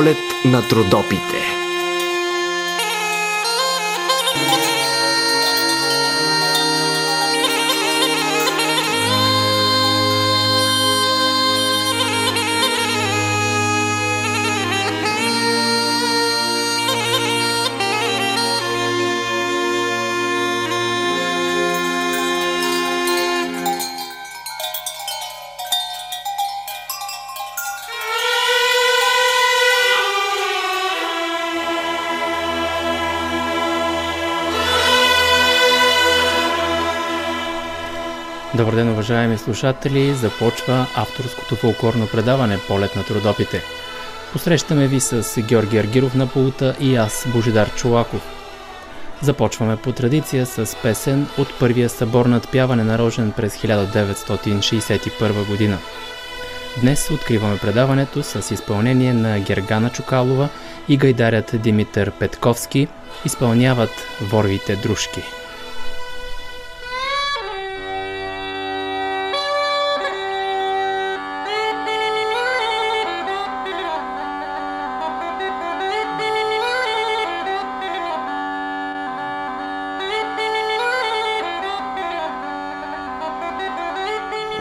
Полет на трудопите. Уважаеми слушатели! Започва авторското фолклорно предаване Полет на трудопите. Посрещаме ви с Георги Аргиров на полута и аз, Божидар Чулаков. Започваме по традиция с песен от първия събор на отпяване нарожен през 1961 година. Днес откриваме предаването с изпълнение на Гергана Чукалова и гайдарят Димитър Петковски изпълняват Ворвите дружки.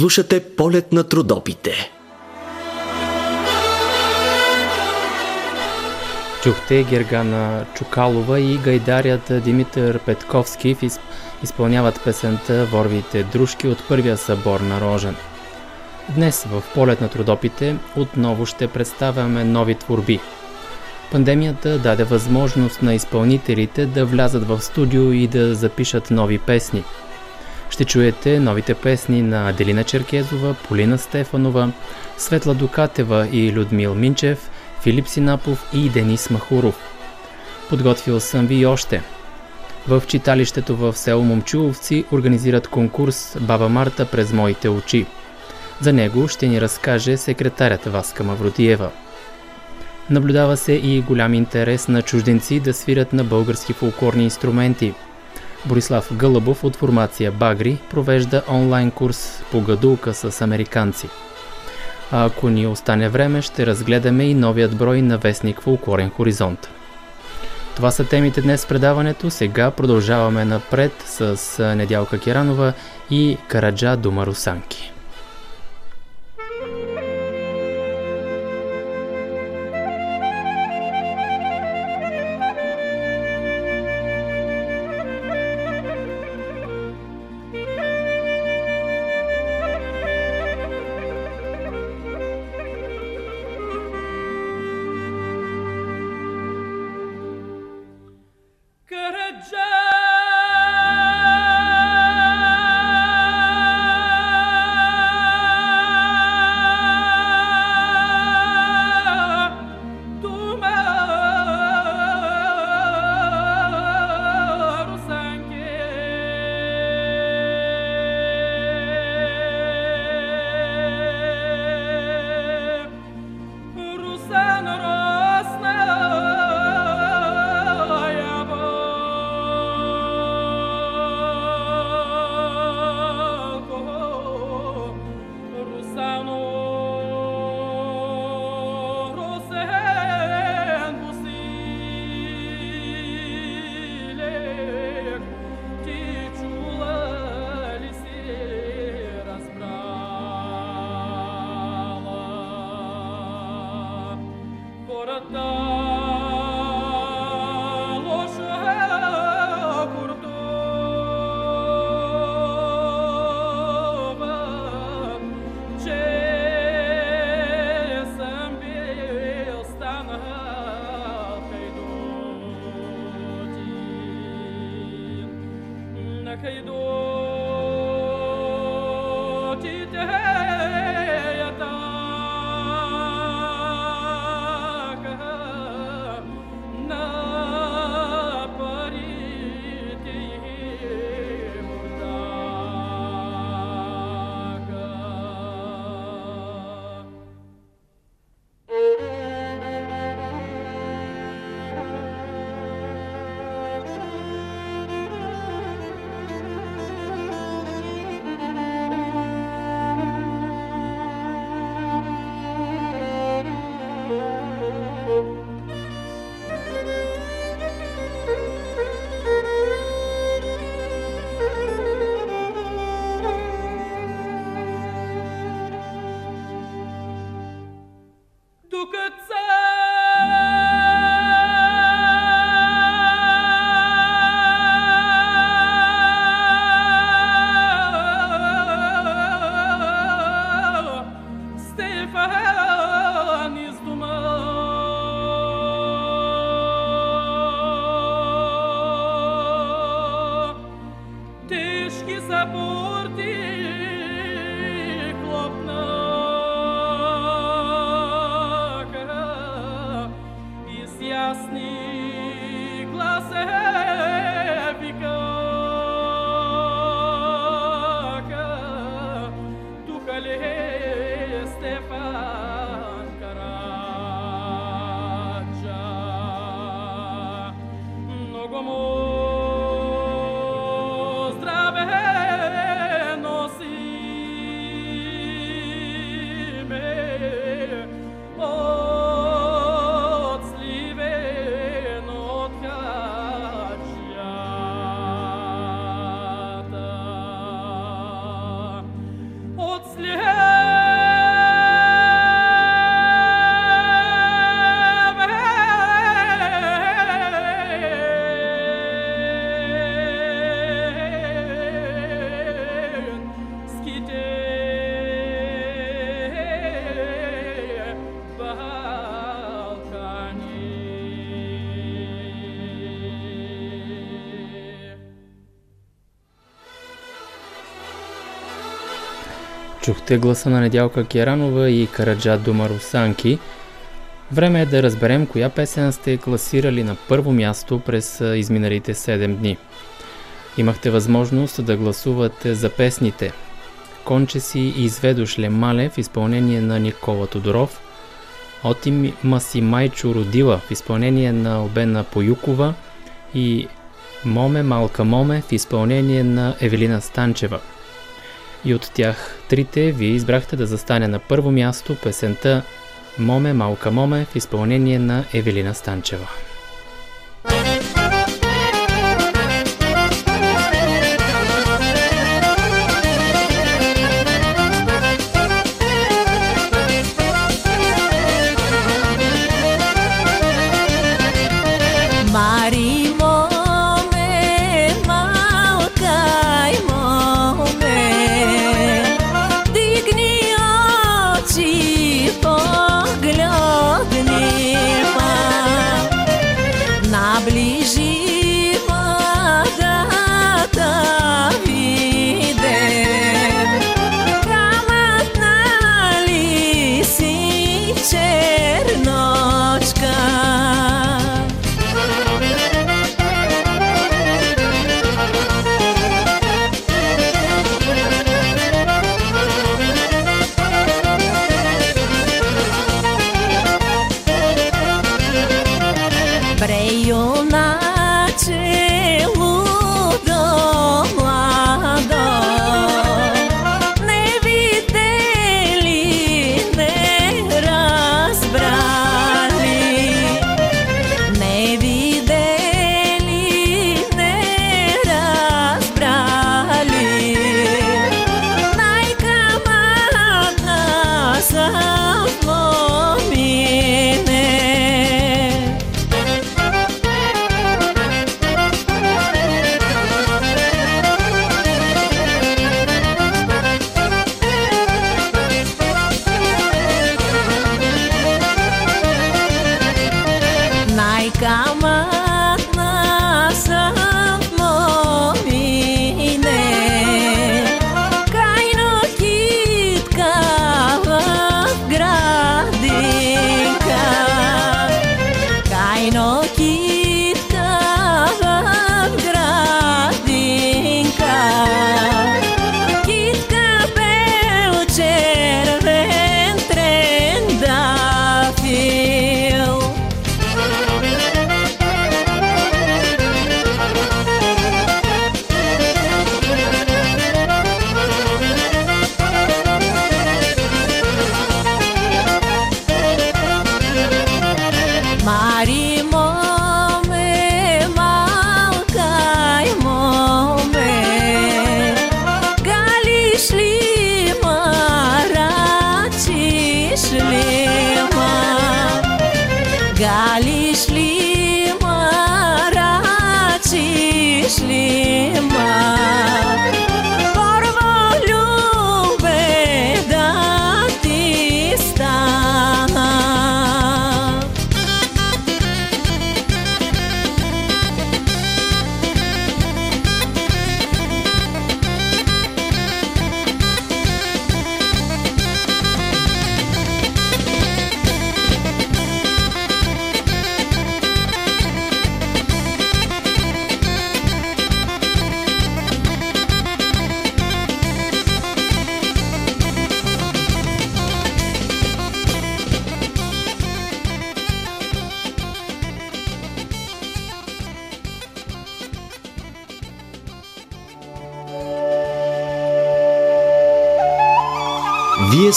Слушате полет на трудопите. Чухте Гергана Чукалова и гайдарят Димитър Петковски изп... изпълняват песента Ворвите дружки от първия събор на Рожен. Днес в полет на трудопите отново ще представяме нови творби. Пандемията даде възможност на изпълнителите да влязат в студио и да запишат нови песни. Ще чуете новите песни на Аделина Черкезова, Полина Стефанова, Светла Дукатева и Людмил Минчев, Филип Синапов и Денис Махуров. Подготвил съм ви и още. В читалището в село Момчуловци организират конкурс Баба Марта през моите очи. За него ще ни разкаже секретарят Васка Мавродиева. Наблюдава се и голям интерес на чужденци да свирят на български фолклорни инструменти. Борислав Гълъбов от формация Багри провежда онлайн курс по гадулка с американци. А ако ни остане време, ще разгледаме и новият брой на вестник Фолклорен хоризонт. Това са темите днес в предаването. Сега продължаваме напред с Недялка Киранова и Караджа Думарусанки. che do ti Чухте гласа на Недялка Керанова и Караджа Думарусанки. Време е да разберем коя песен сте класирали на първо място през изминалите 7 дни. Имахте възможност да гласувате за песните Конче си изведош Мале в изпълнение на Никола Тодоров, Отима си Майчо Родила в изпълнение на Обена Поюкова и Моме Малка Моме в изпълнение на Евелина Станчева – и от тях трите вие избрахте да застане на първо място песента Моме, малка моме в изпълнение на Евелина Станчева.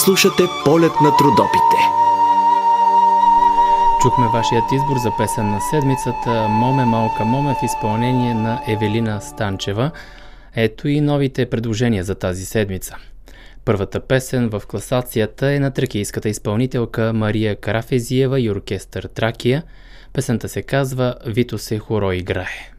Слушате полет на трудопите. Чухме вашият избор за песен на седмицата Моме Малка Моме в изпълнение на Евелина Станчева. Ето и новите предложения за тази седмица. Първата песен в класацията е на тракийската изпълнителка Мария Карафезиева и оркестър Тракия. Песента се казва «Вито се хоро играе».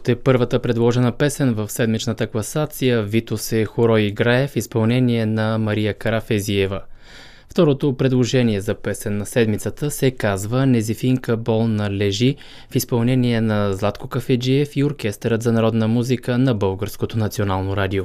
Чухте първата предложена песен в седмичната класация «Вито се хоро играе» в изпълнение на Мария Карафезиева. Второто предложение за песен на седмицата се казва «Незифинка болна лежи» в изпълнение на Златко Кафеджиев и Оркестърът за народна музика на Българското национално радио.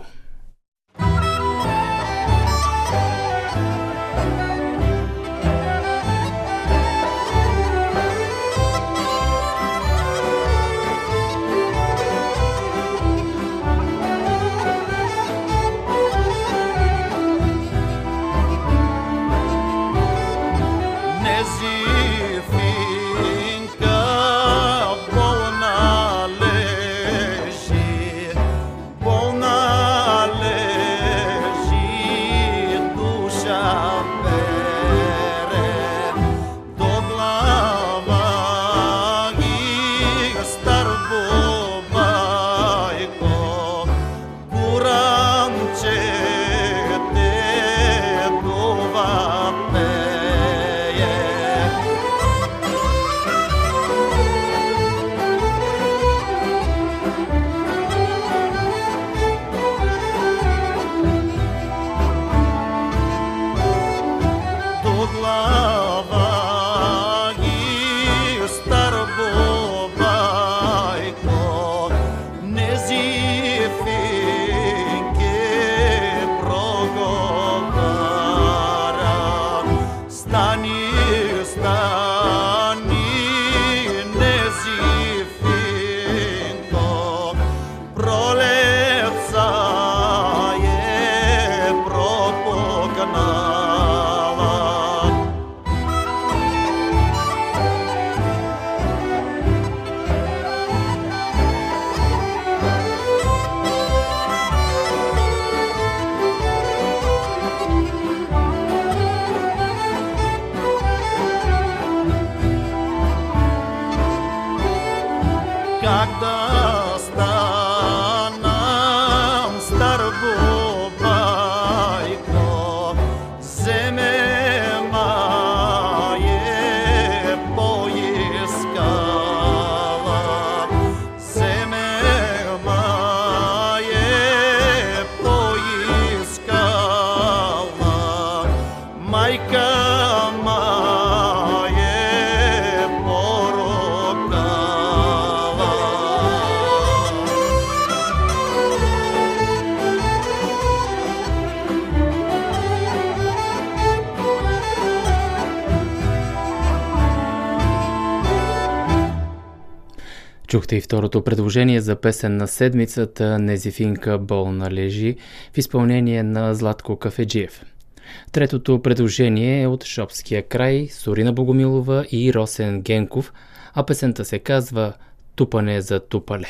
Чухте и второто предложение за песен на седмицата Незифинка болна лежи в изпълнение на Златко Кафеджиев. Третото предложение е от Шопския край, Сорина Богомилова и Росен Генков, а песента се казва Тупане за тупале.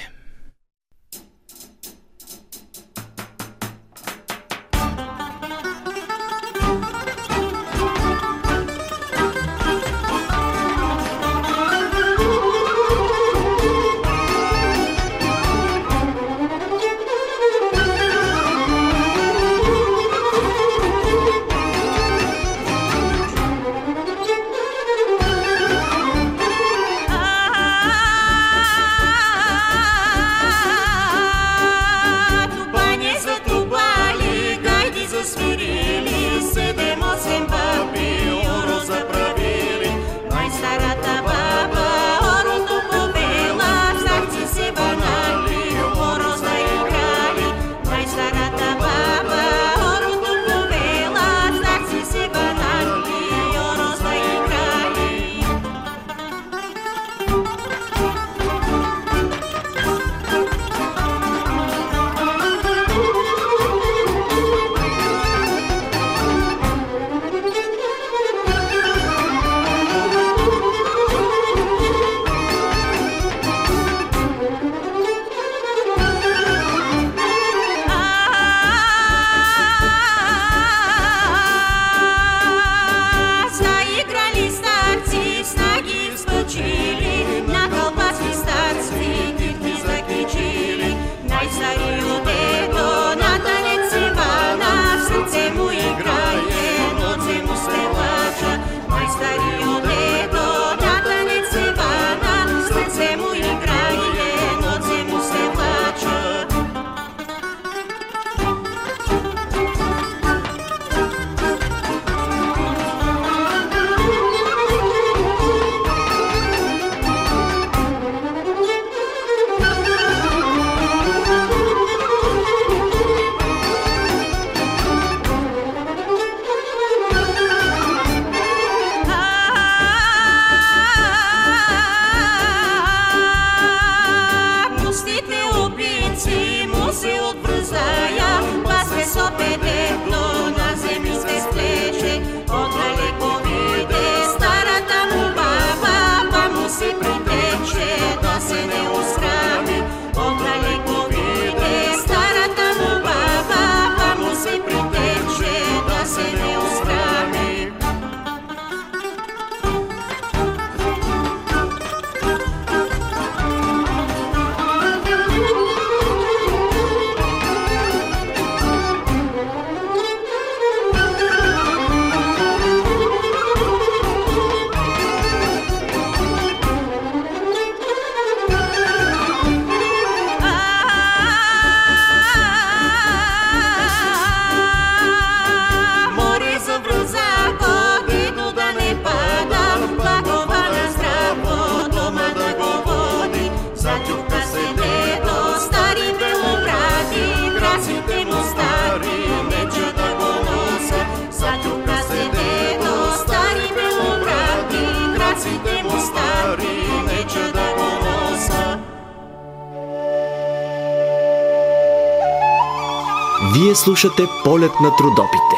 Слушате полет на трудопите.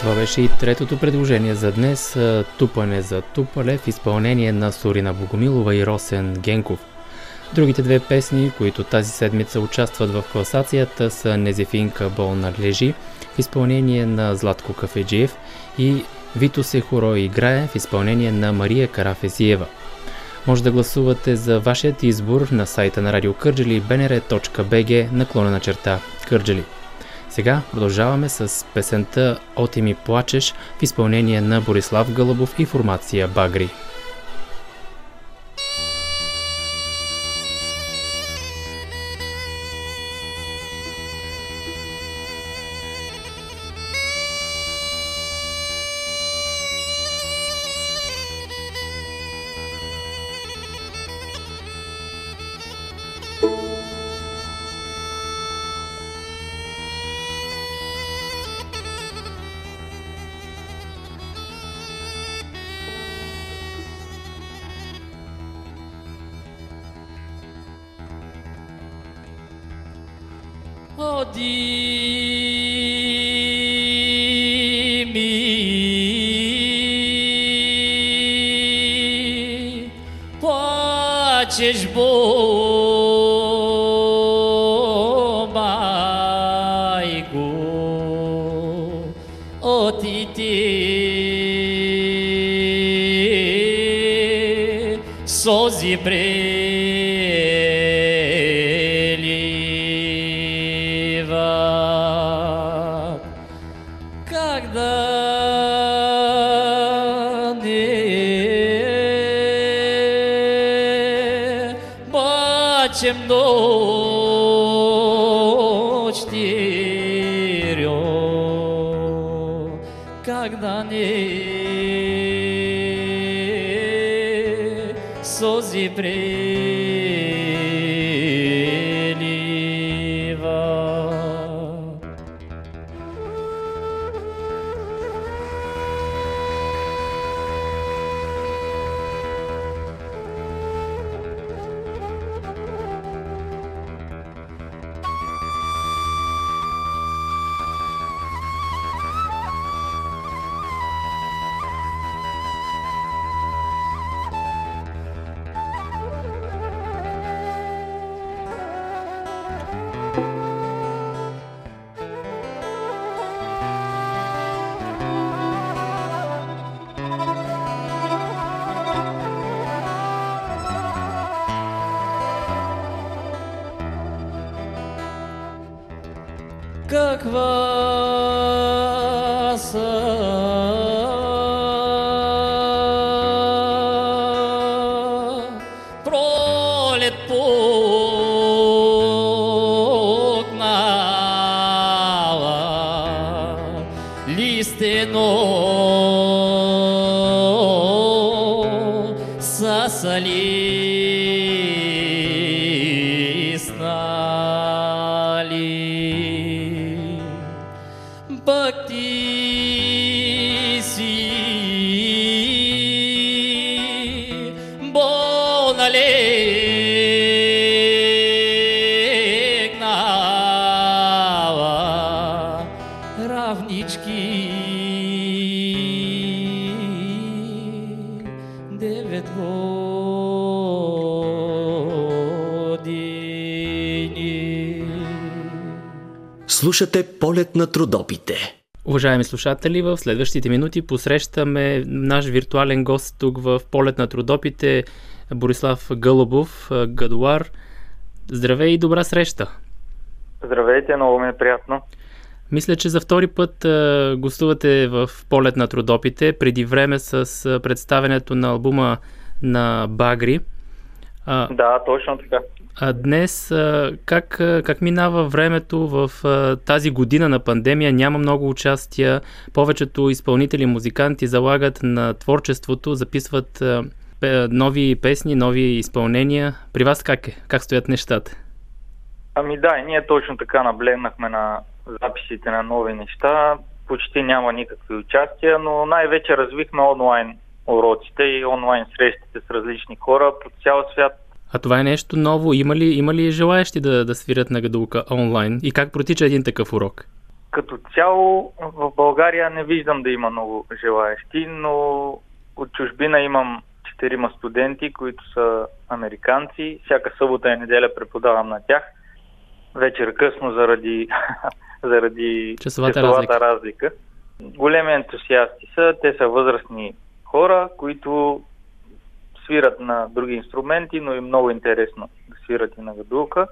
Това беше и третото предложение за днес Тупане за тупале в изпълнение на Сорина Богомилова и Росен Генков. Другите две песни, които тази седмица участват в класацията са Незефинка болна лежи в изпълнение на Златко Кафеджиев и Вито се хоро играе в изпълнение на Мария Карафезиева. Може да гласувате за вашият избор на сайта на Радио Кърджали bnr.bg наклона черта Кърджали. Сега продължаваме с песента «Оти ми плачеш» в изпълнение на Борислав Гълъбов и формация Багри. Плачеш, бо, Уважаеми слушатели, в следващите минути посрещаме наш виртуален гост тук в полет на трудопите Борислав Гълъбов, Гадуар. Здравей и добра среща! Здравейте, много ми е приятно. Мисля, че за втори път а, гостувате в полет на трудопите, преди време с а, представенето на албума на Багри. А, Да, точно така. А днес как, как минава времето в тази година на пандемия? Няма много участия. Повечето изпълнители, музиканти залагат на творчеството, записват нови песни, нови изпълнения. При вас как е? Как стоят нещата? Ами да, и ние точно така наблегнахме на записите на нови неща. Почти няма никакви участия, но най-вече развихме онлайн уроците и онлайн срещите с различни хора по цял свят. А това е нещо ново. Има ли, има ли желаящи да, да свирят на гадулка онлайн? И как протича един такъв урок? Като цяло в България не виждам да има много желаящи, но от чужбина имам четирима студенти, които са американци. Всяка събота и неделя преподавам на тях. Вечер късно заради, заради Часовата разлика. разлика. Големи ентусиасти са. Те са възрастни хора, които свират на други инструменти, но и много интересно да свират и на гадулка.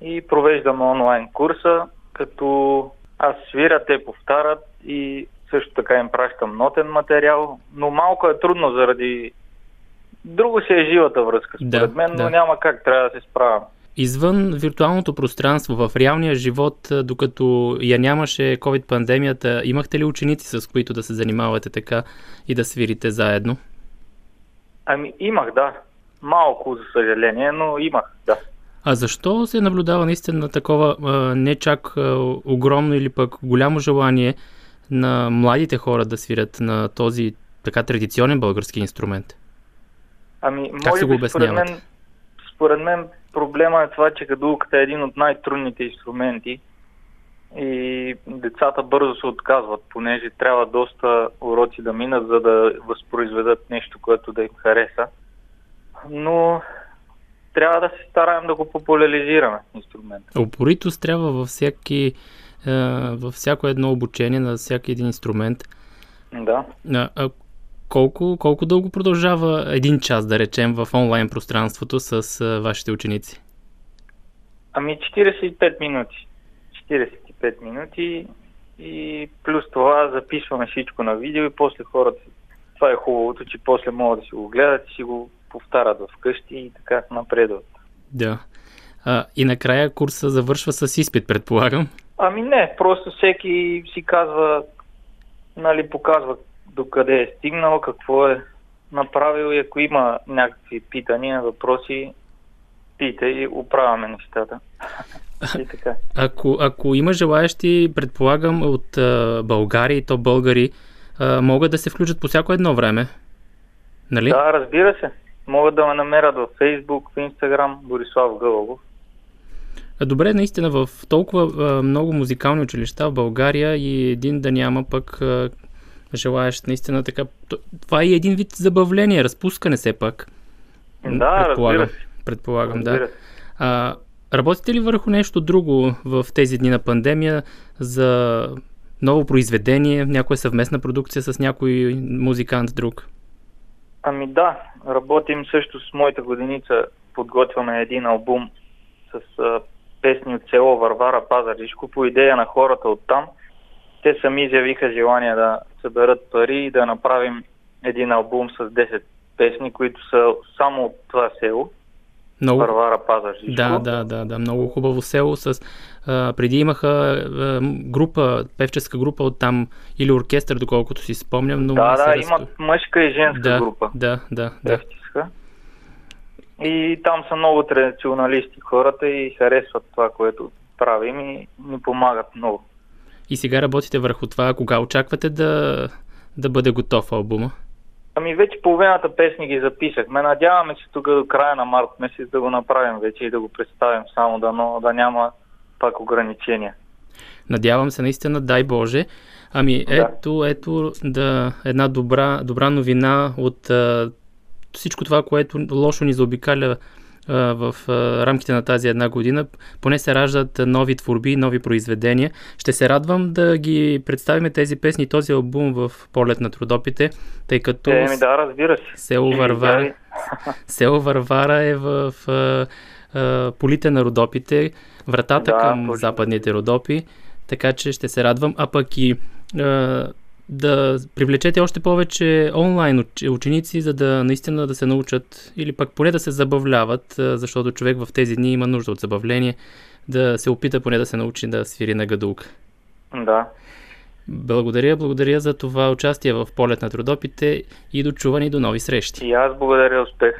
И провеждаме онлайн курса, като аз свиря, те повтарят и също така им пращам нотен материал, но малко е трудно заради друго си е живата връзка, според Да, мен, но да. няма как, трябва да се справям. Извън виртуалното пространство, в реалния живот, докато я нямаше COVID-пандемията, имахте ли ученици, с които да се занимавате така и да свирите заедно? Ами имах, да. Малко, за съжаление, но имах, да. А защо се наблюдава наистина такова а, не чак а, огромно или пък голямо желание на младите хора да свирят на този така традиционен български инструмент? Ами, Как може се го би, според обяснявате? мен, според мен проблема е това, че гадулката е един от най-трудните инструменти и децата бързо се отказват, понеже трябва доста уроци да минат, за да възпроизведат нещо, което да им хареса. Но трябва да се стараем да го популяризираме инструмента. Упоритост трябва във, всяки, във всяко едно обучение на всяки един инструмент. Да. А, колко, колко дълго продължава един час, да речем, в онлайн пространството с вашите ученици? Ами 45 минути. 45 минути и плюс това записваме всичко на видео и после хората, това е хубавото, че после могат да си го гледат и си го повтарят вкъщи и така напредват. Да. А, и накрая курса завършва с изпит, предполагам. Ами не, просто всеки си казва, нали, показва докъде е стигнал, какво е направил и ако има някакви питания, въпроси, пита и оправяме нещата. И така. Ако, ако има желаящи, предполагам, от а, България и то българи, а, могат да се включат по всяко едно време. Нали? Да, разбира се. Могат да ме намерят в Facebook, в Instagram, Борислав Гълъбов. Добре, наистина, в толкова а, много музикални училища в България и един да няма пък а, желаящ наистина така. Това е един вид забавление, разпускане все пак. Да, предполагам, разбира се. Предполагам, да. Разбира се. А, работите ли върху нещо друго в тези дни на пандемия за ново произведение, някоя съвместна продукция с някой музикант друг? Ами да, работим също с моята годиница. Подготвяме един албум с а, песни от село Варвара Пазарджишко по идея на хората от там. Те сами изявиха желание да съберат пари и да направим един албум с 10 песни, които са само от това село. Много, Варвара Пазарджишко. да, да, да, да, много хубаво село. С, а, преди имаха а, група, певческа група от там или оркестър, доколкото си спомням, но Да, да, разпо- имат мъжка и женска да, група. Да, да, да. Певческа. И там са много традиционалисти хората и харесват това, което правим и ни помагат много. И сега работите върху това. Кога очаквате да, да бъде готов албума? Ами вече половината песни ги записахме. Надяваме се тук до края на март месец да го направим вече и да го представим само да, но, да няма пак ограничения. Надявам се наистина, дай Боже. Ами Да. ето, ето да, една добра, добра новина от а, всичко това, което лошо ни заобикаля в рамките на тази една година. Поне се раждат нови творби, нови произведения. Ще се радвам да ги представим тези песни този албум в полет на трудопите, тъй като Е, ми да, разбира се. село Варвара, село Варвара е в полите на Родопите, вратата Да, към точно. западните Родопи, така че ще се радвам. А пък и да привлечете още повече онлайн уч- ученици, за да наистина да се научат или пък поне да се забавляват, защото човек в тези дни има нужда от забавление, да се опита поне да се научи да свири на гадулка. Да. Благодаря, благодаря за това участие в полет на трудопите и до чуване и до нови срещи. И аз благодаря успех.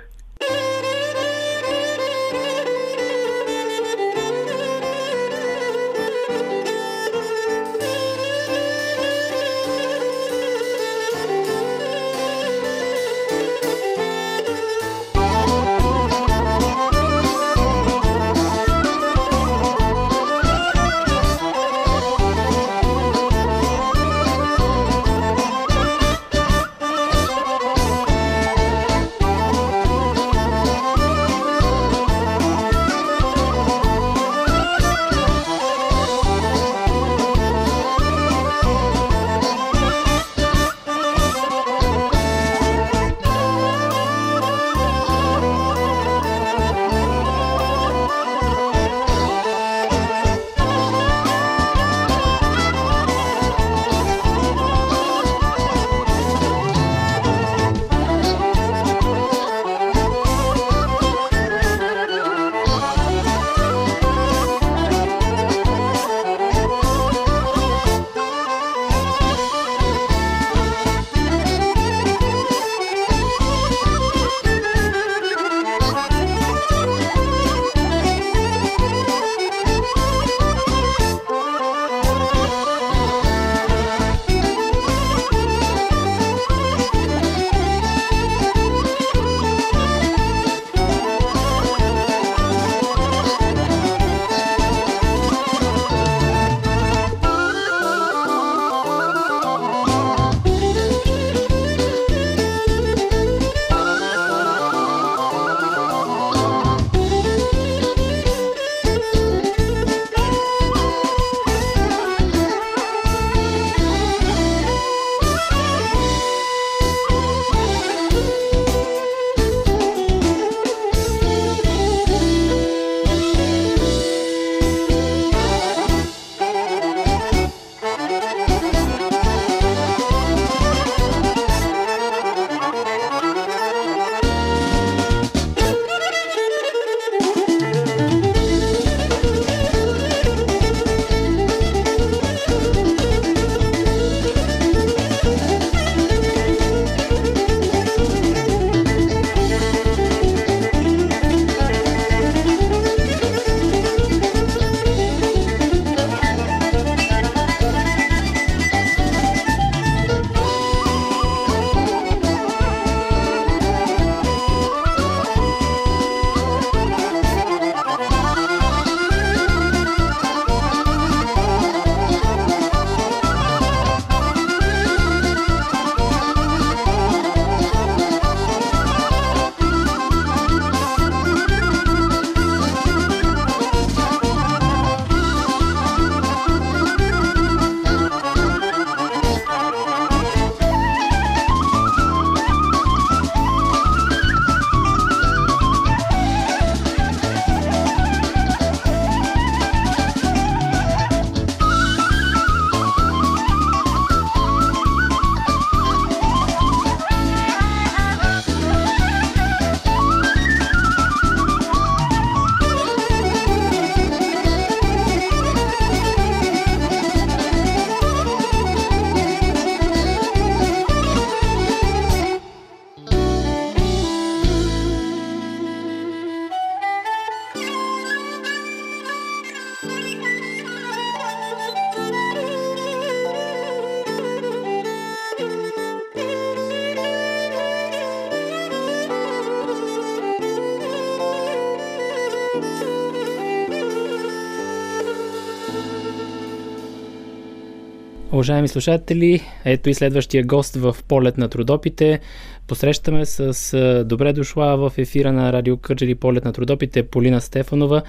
Уважаеми слушатели, ето и следващия гост в полет на трудопите. Посрещаме с добре дошла в ефира на Радио Кърджели полет на трудопите Полина Стефанова,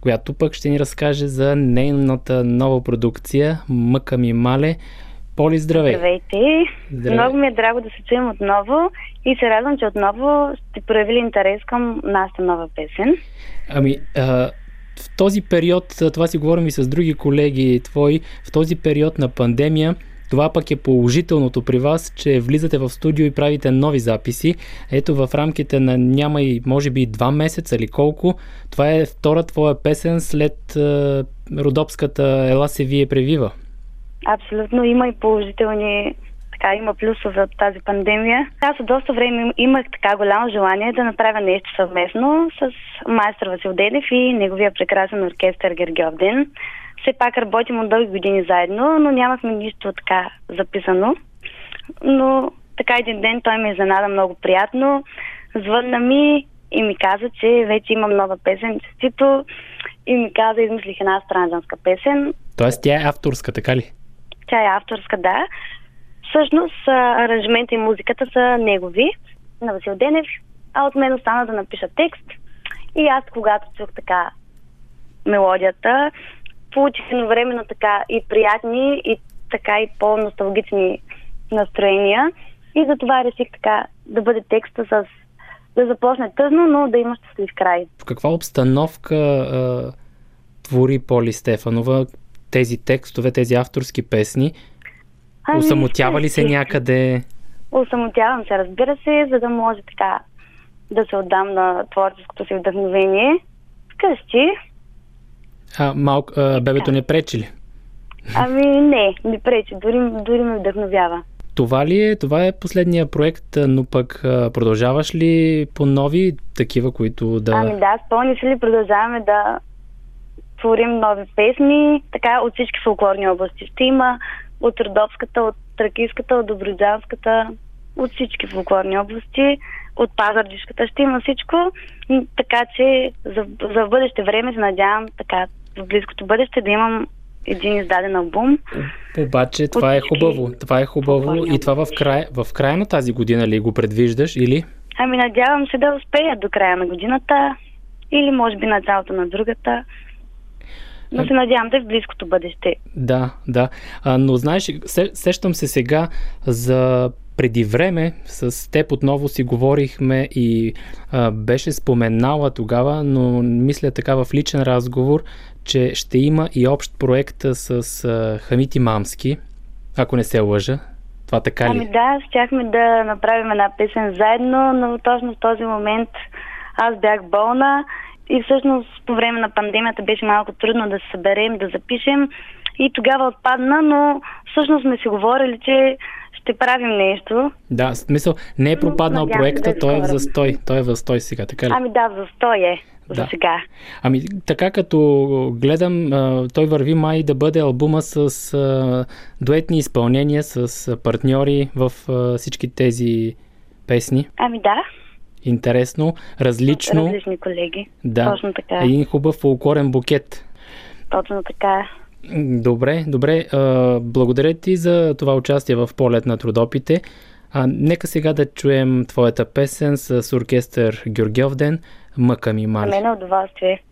която пък ще ни разкаже за нейната нова продукция Мъка ми мале. Поли, здравей! Здравейте! Здравей. Много ми е драго да се чуем отново и се радвам, че отново сте проявили интерес към нашата нова песен. Ами, а, в този период, това си говорим и с други колеги твои, в този период на пандемия, това пък е положителното при вас, че влизате в студио и правите нови записи. Ето в рамките на няма и може би два месеца или колко. Това е втора твоя песен след а, родопската Ела се вие превива. Абсолютно има и положителни, така има плюсове от тази пандемия. Аз от доста време им- имах така голямо желание да направя нещо съвместно с майстор Васил Денев и неговия прекрасен оркестър Гергьовден. Все пак работим от дълги години заедно, но нямахме нищо така записано. Но така един ден той ме изненада много приятно. Звънна ми и ми каза, че вече имам нова песен, честито. И ми каза, измислих една странджанска песен. Тоест тя е авторска, така ли? Тя е авторска, да. Всъщност аранжимента и музиката са негови, на Васил Денев, а от мен остана да напиша текст. И аз, когато чух така мелодията, получих едновременно така и приятни, и така и по-носталгични настроения. И затова реших така да бъде текста с да започне тъжно, но да има щастлив край. В каква обстановка а, твори Поли Стефанова тези текстове, тези авторски песни? Ами, Усамотява ли се някъде? Осамотявам се, разбира се, за да може така да се отдам на творческото си вдъхновение. Вкъщи, А, малко, а, бебето не пречи ли? ами не, не пречи, дори, дори ме вдъхновява. Това ли е? Това е последния проект, но пък продължаваш ли по нови такива, които да... Ами да, спомни се ли, продължаваме да творим нови песни, така от всички фолклорни области. Ще има от Родопската, от Тракийската, от Доброджанската, от всички фолклорни области, от Пазардишката. Ще има всичко, така че за, за бъдеще време се надявам така в близкото бъдеще да имам един издаден албум. Обаче това е хубаво. Това е хубаво и това в края, в края на тази година ли го предвиждаш или? Ами надявам се да успея до края на годината или може би началото на другата. Но се надявам да е в близкото бъдеще. Да, да. А, но знаеш, се, сещам се сега за преди време с теб отново си говорихме и а, беше споменала тогава, но мисля така в личен разговор, че ще има и общ проект с а, Хамити Мамски, ако не се лъжа. Това така ли? Ами да, щяхме да направим една песен заедно, но точно в този момент аз бях болна и всъщност по време на пандемията беше малко трудно да се съберем, да запишем и тогава отпадна, но всъщност сме си говорили, че ще правим нещо. Да, в смисъл, не е пропаднал надявам се да проекта, е той е в застой. Той е в застой сега, така ли? Ами да, в застой е за Да. сега. Ами така като гледам, той върви май да бъде албума с дуетни изпълнения с партньори в всички тези песни. Ами да, Интересно, различно. различни колеги. Да, Точно така. един хубав фолклорен букет. Точно така. М, Добре, добре. Благодаря ти за това участие в полет на трудопите. А, нека сега да чуем твоята песен с оркестър Георгиовден Мъка ми За мали. мен е удоволствие.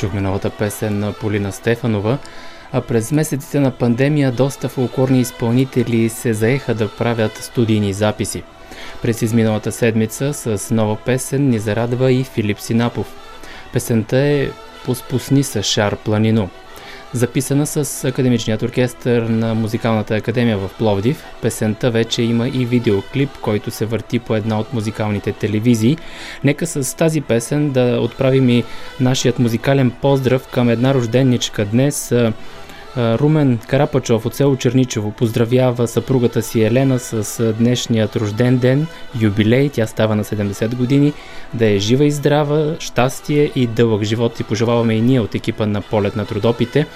Чухме новата песен на Полина Стефанова. А през месеците на пандемия доста фолклорни изпълнители се заеха да правят студийни записи. През изминалата седмица с нова песен ни зарадва и Филип Синапов. Песента е «Поспусни с шар планино». Записана с Академичният оркестър на Музикалната академия в Пловдив, песента вече има и видеоклип, който се върти по една от музикалните телевизии. Нека с тази песен да отправим и нашият музикален поздрав към една рожденничка днес. Румен Карапачов от село Черничево поздравява съпругата си Елена с днешният рожден ден, юбилей, тя става на 70 години, да е жива и здрава, щастие и дълъг живот и пожелаваме и ние от екипа на полет на трудопите.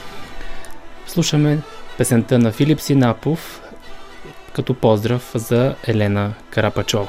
Слушаме песента на Филип Синапов като поздрав за Елена Карапачова.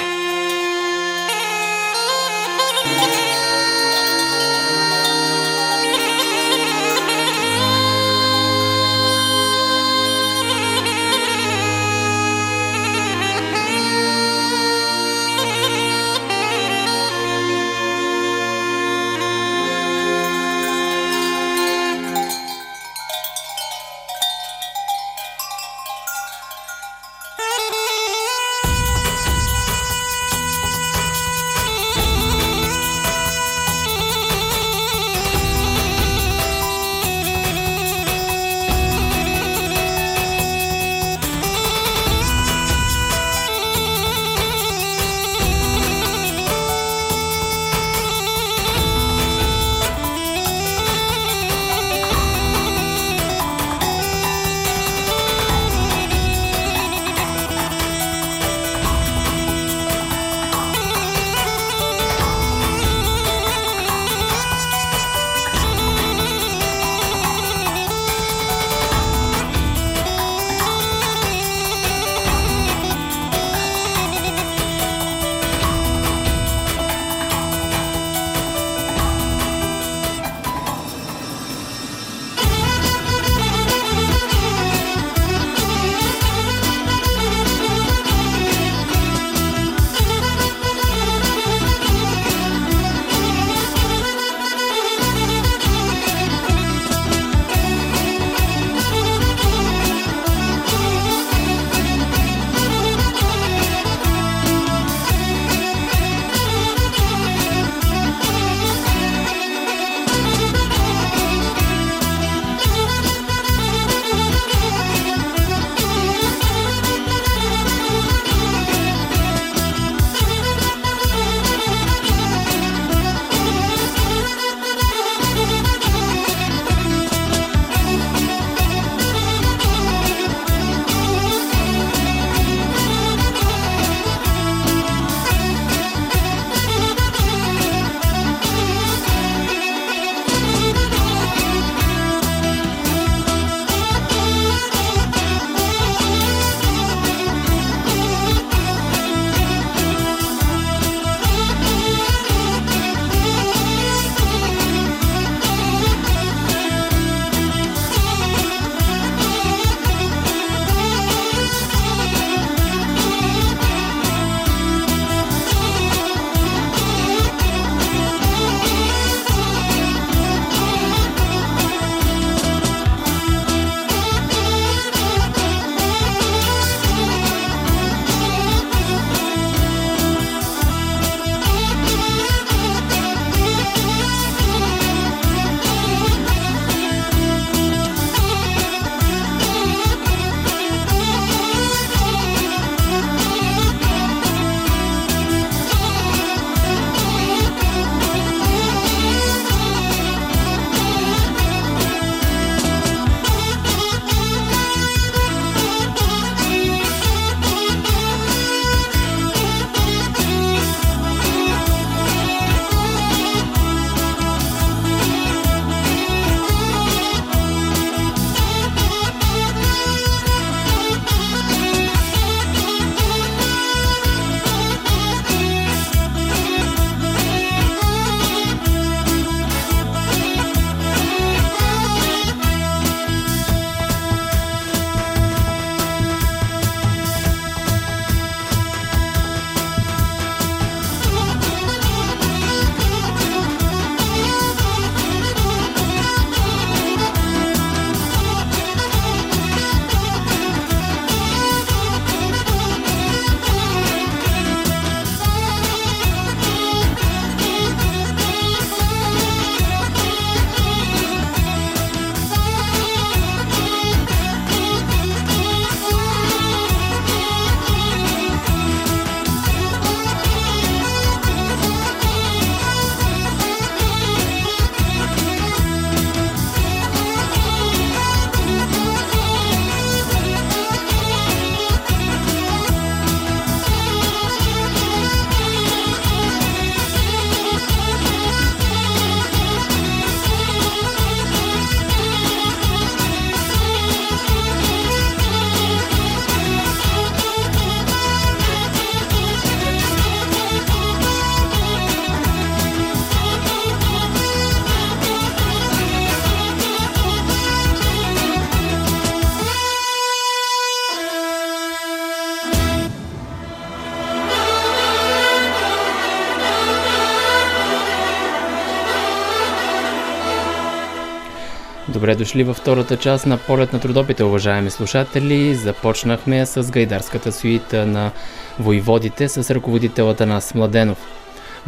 Добре дошли във втората част на Полет на трудопите, уважаеми слушатели. Започнахме с гайдарската суита на войводите с ръководителата на Младенов.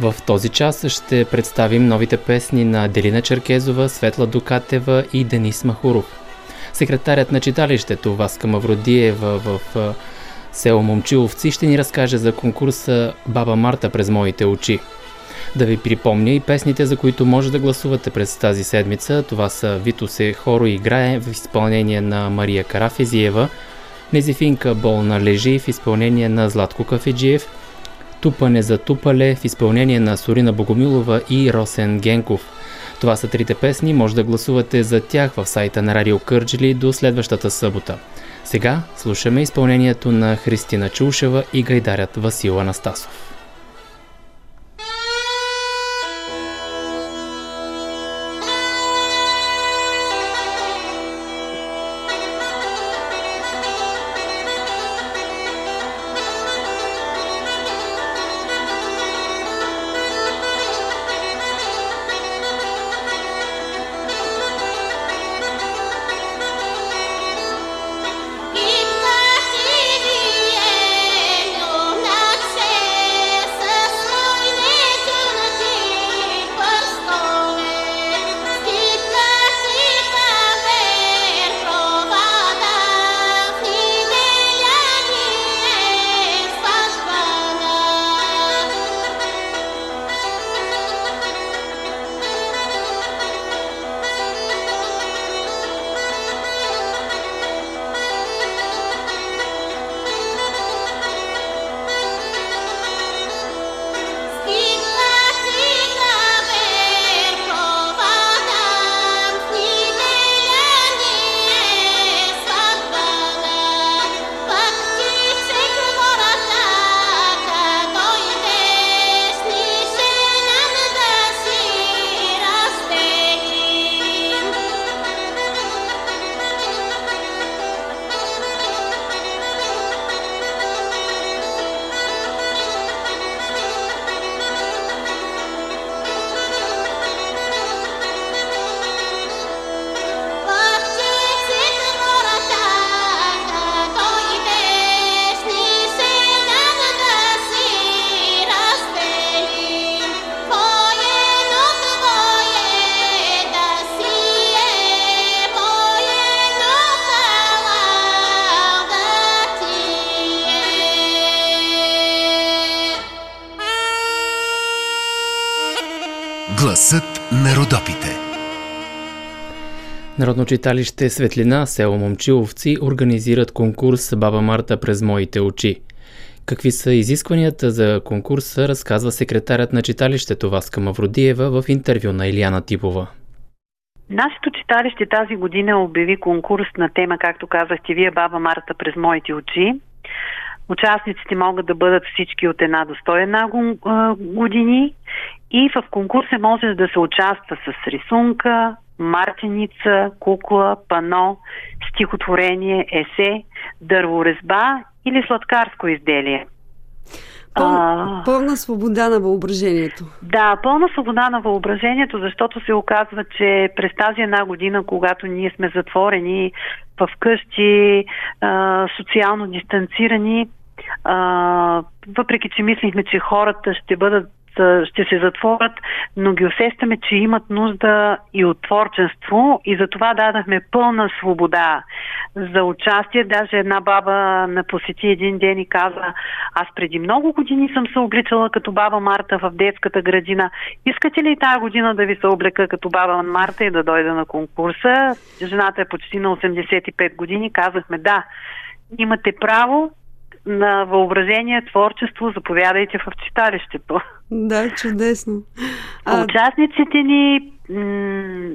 В този час ще представим новите песни на Делина Черкезова, Светла Дукатева и Денис Махуров. Секретарят на читалището Васка Мавродиева в село Момчиловци ще ни разкаже за конкурса Баба Марта през моите очи. Да ви припомня и песните, за които може да гласувате през тази седмица. Това са Вито се хоро играе в изпълнение на Мария Карафезиева, Незифинка болна лежи в изпълнение на Златко Кафеджиев, Тупане за тупале в изпълнение на Сорина Богомилова и Росен Генков. Това са трите песни, може да гласувате за тях в сайта на Радио Кърджили до следващата събота. Сега слушаме изпълнението на Христина Чулшева и гайдарят Васил Анастасов. Народно читалище Светлина, село Момчиловци организират конкурс Баба Марта през моите очи. Какви са изискванията за конкурса, разказва секретарят на читалището Васка Мавродиева в интервю на Илияна Типова. Нашето читалище тази година обяви конкурс на тема, както казахте вие, Баба Марта през моите очи. Участниците могат да бъдат всички от една до 101 го- а, години и в конкурса може да се участва с рисунка, мартеница, кукла, пано, стихотворение, есе, дърворезба или сладкарско изделие. Пълна, пълна свобода на въображението. Да, пълна свобода на въображението, защото се оказва, че през тази една година, когато ние сме затворени в къщи, социално дистанцирани, а, въпреки че мислихме, че хората ще бъдат ще се затворят, но ги усещаме, че имат нужда и от творчество и за това дадахме пълна свобода за участие. Даже една баба ме посети един ден и каза, аз преди много години съм се обличала като баба Марта в детската градина. Искате ли тази година да ви се облека като баба Марта и да дойда на конкурса? Жената е почти на 85 години. Казахме да, имате право на въображение, творчество, заповядайте в читалището. Да, чудесно. А... Участниците ни м-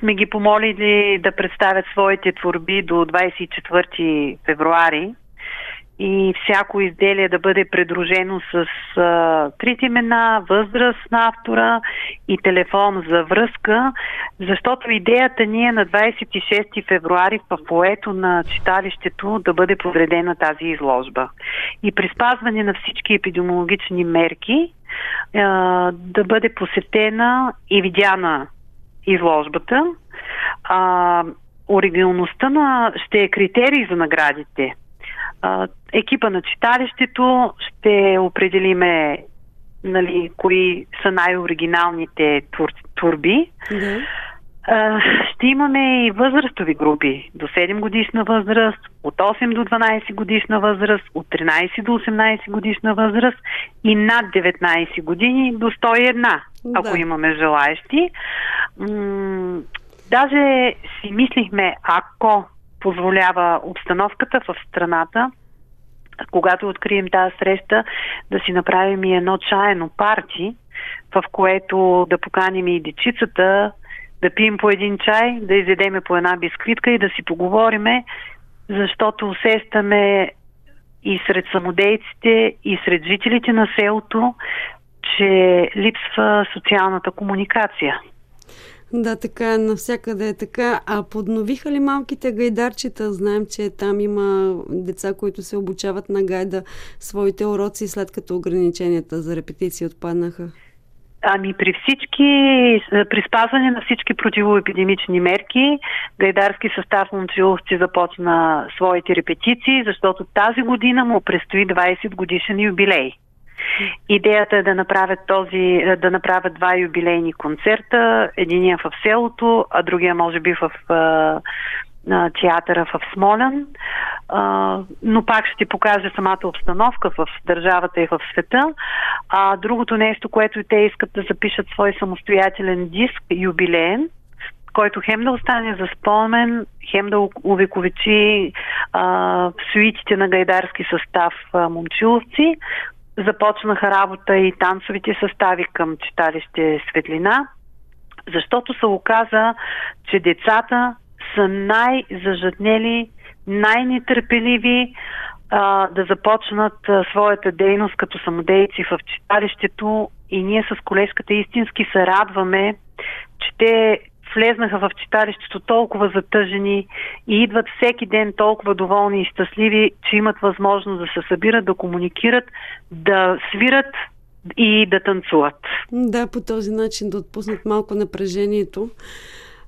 сме ги помолили да представят своите творби до 24 февруари и всяко изделие да бъде придружено с а, трите имена, възраст на автора и телефон за връзка, защото идеята ни е на 26 февруари в поето на читалището да бъде подредена тази изложба. И при спазване на всички епидемиологични мерки а, да бъде посетена и видяна изложбата. а, оригиналността на, ще е критерий за наградите. А, екипа на читалището ще определиме нали, кои са най-оригиналните тур, турби. Да. А, ще имаме и възрастови групи до 7 годишна възраст, от 8 до 12 годишна възраст, от 13 до 18 годишна възраст и над 19 години до 101, ако Да. имаме желаящи. М- даже си мислихме, ако позволява обстановката в страната, когато открием тази среща, да си направим и едно чаяно парти, в което да поканим и дечицата, да пием по един чай, да изедеме по една бисквитка и да си поговориме, защото усещаме и сред самодейците, и сред жителите на селото, че липсва социалната комуникация. Да, така навсякъде е така. А подновиха ли малките гайдарчета? Знаем, че там има деца, които се обучават на гайда своите уроци, след като ограниченията за репетиции отпаднаха. Ами при всички, при спазване на всички противоепидемични мерки, гайдарски състав момчиловци започна своите репетиции, защото тази година му предстои 20 годишен юбилей. Идеята е да направят, този, да направят два юбилейни концерта, единия в селото, а другия може би в а, на театъра в Смолян, а, но пак ще покаже самата обстановка в държавата и в света. А другото нещо, което и те искат да запишат свой самостоятелен диск, юбилеен, който хем да остане за спомен, хем да увековечи а, суитите на гайдарски състав а, Момчиловци. Започнаха работа и танцовите състави към читалище Светлина, защото се оказа, че децата са най-зажаднели, най-нетърпеливи а, да започнат а, своята дейност като самодейци в читалището. И ние с колежката истински се радваме, че те влезнаха в читалището толкова затъжени и идват всеки ден толкова доволни и щастливи, че имат възможност да се събират, да комуникират, да свират и да танцуват. Да, по този начин да отпуснат малко напрежението.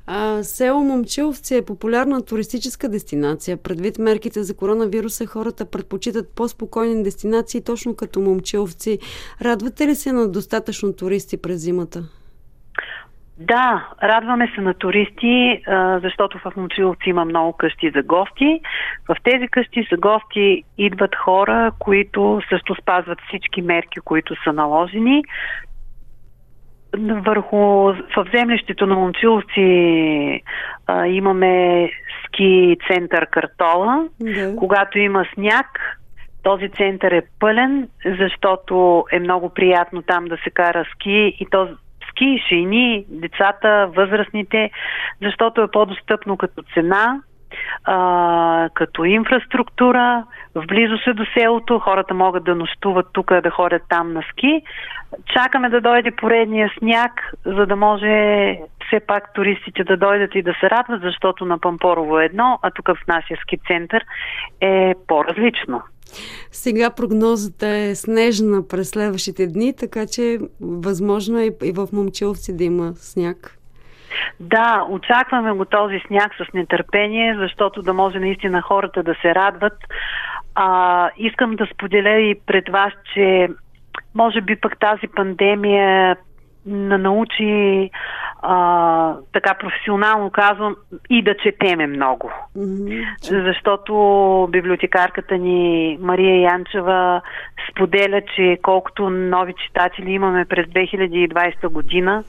А, село Момчиловци е популярна туристическа дестинация. Предвид мерките за коронавируса, хората предпочитат по-спокойни дестинации, точно като Момчиловци. Радвате ли се на достатъчно туристи през зимата? Да, радваме се на туристи, защото в Момчиловци има много къщи за гости. В тези къщи за гости идват хора, които също спазват всички мерки, които са наложени. Върху в землището на Момчиловци а, имаме ски център Картола. Да. Когато има сняг, този център е пълен, защото е много приятно там да се кара ски и то ски, шейни, децата, възрастните, защото е по-достъпно като цена, а, като инфраструктура, в близост е до селото, хората могат да нощуват тук, да ходят там на ски. Чакаме да дойде поредния сняг, за да може все пак туристите да дойдат и да се радват, защото на Пампорово е едно, а тук в нашия ски център е по-различно. Сега прогнозата е снежна през следващите дни, така че възможно е и в Момчиловци да има сняг. Да, очакваме го този сняг с нетърпение, защото да може наистина хората да се радват. А, искам да споделя и пред вас, че може би пък тази пандемия на научи а, така професионално казвам и да четеме много. Mm-hmm. Защото библиотекарката ни Мария Янчева споделя, че колкото нови читатели имаме през 2020 година,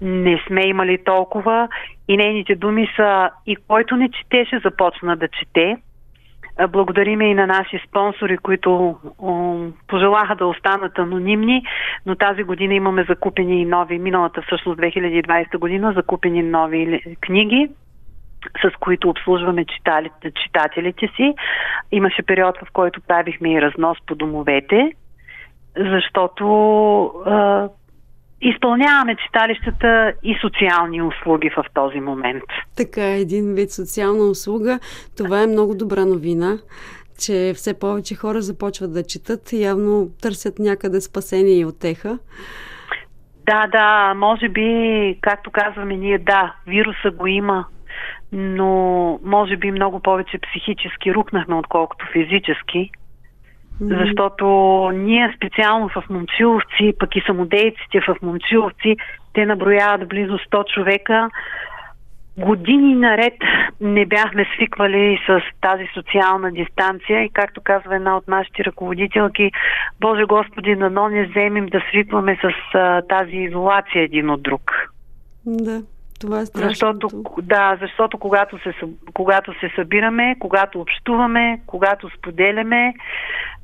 не сме имали толкова и нейните думи са и който не четеше започна да чете. Благодариме и на наши спонсори, които пожелаха да останат анонимни, но тази година имаме закупени и нови, миналата всъщност 2020 година, закупени нови книги с които обслужваме читателите си. Имаше период, в който правихме и разнос по домовете, защото изпълняваме читалищата и социални услуги в този момент. Така, един вид социална услуга. Това е много добра новина, че все повече хора започват да четат и явно търсят някъде спасение и отеха. Да, да, може би, както казваме ние, да, вируса го има, но може би много повече психически рухнахме, отколкото физически. Защото ние специално в Момчиловци, пък и самодейците в Момчиловци, те наброяват близо 100 човека. Години наред не бяхме свиквали с тази социална дистанция и както казва една от нашите ръководителки, Боже Господи, нано не вземем да свикваме с а, тази изолация един от друг. Да, това е страшно. Защото, да, защото когато се, когато се събираме, когато общуваме, когато споделяме,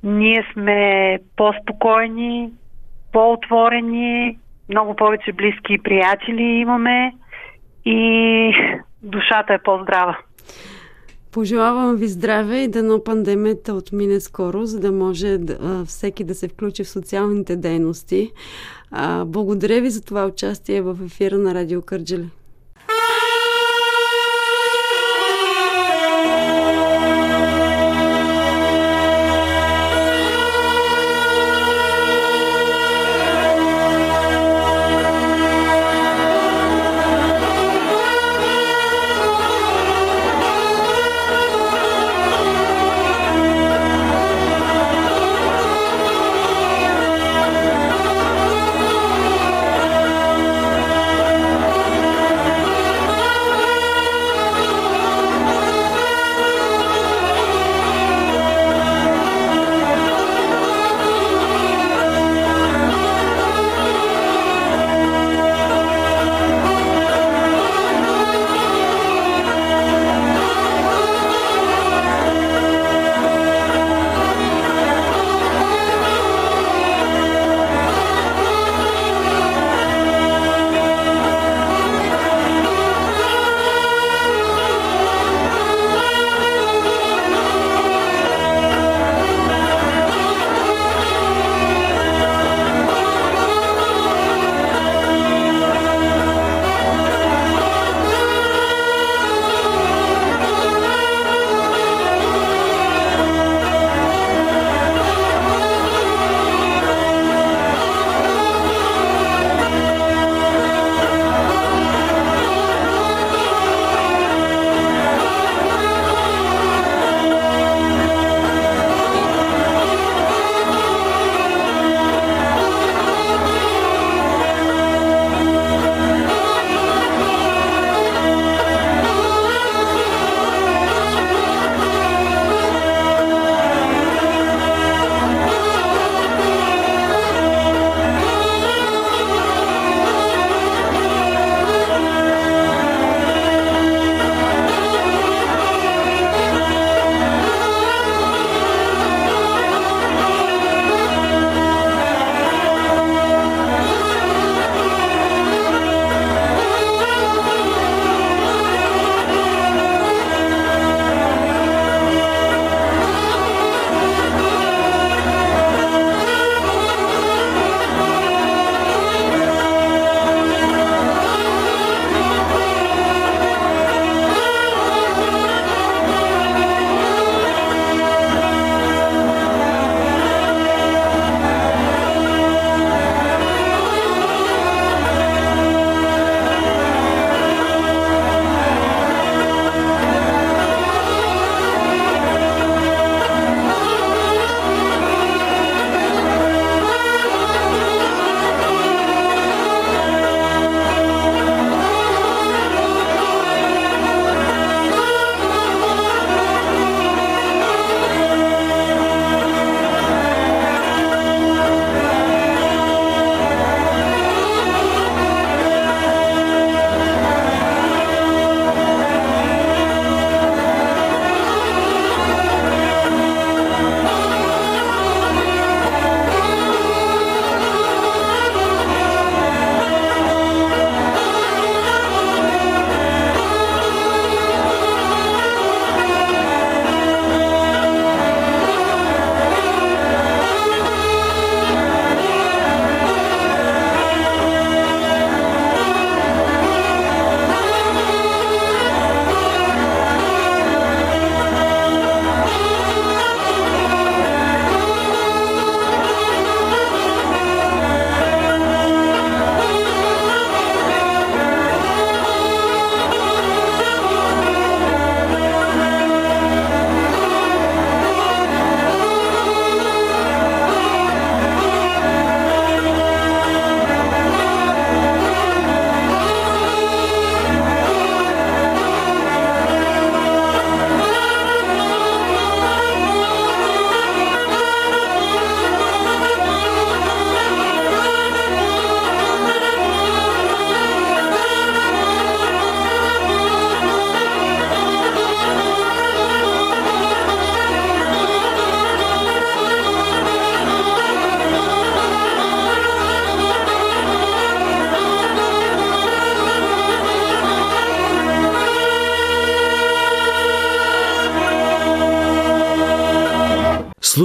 ние сме по-спокойни, по-отворени, много повече близки приятели имаме и душата е по-здрава. Пожелавам ви здраве и дано пандемията отмине скоро, за да може да, всеки да се включи в социалните дейности. А, благодаря ви за това участие в ефира на Радио Кърджали.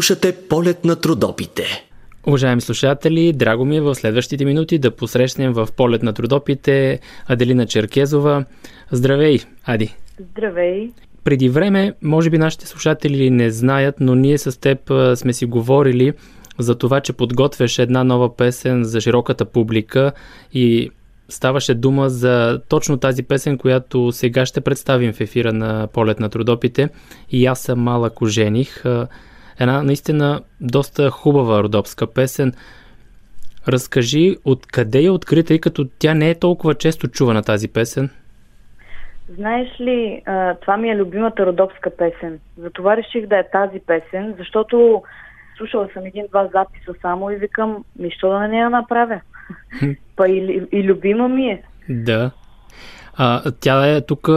Слушате полет на трудопите. Уважаеми слушатели, драго ми е в следващите минути да посрещнем в полет на трудопите Аделина Черкезова. Здравей, Ади! Здравей! Преди време, може би нашите слушатели не знаят, но ние с теб сме си говорили за това, че подготвяш една нова песен за широката публика и ставаше дума за точно тази песен, която сега ще представим в ефира на Полет на трудопите. И аз съм малък ожених. А, Една наистина доста хубава родопска песен. Разкажи откъде я откри, тъй като тя не е толкова често чувана тази песен. Знаеш ли, това ми е любимата родопска песен. Затова реших да е тази песен, защото слушала съм един-два записа само и викам, ми що да не я направя? Па и, и любима ми е. Да. А, тя е тук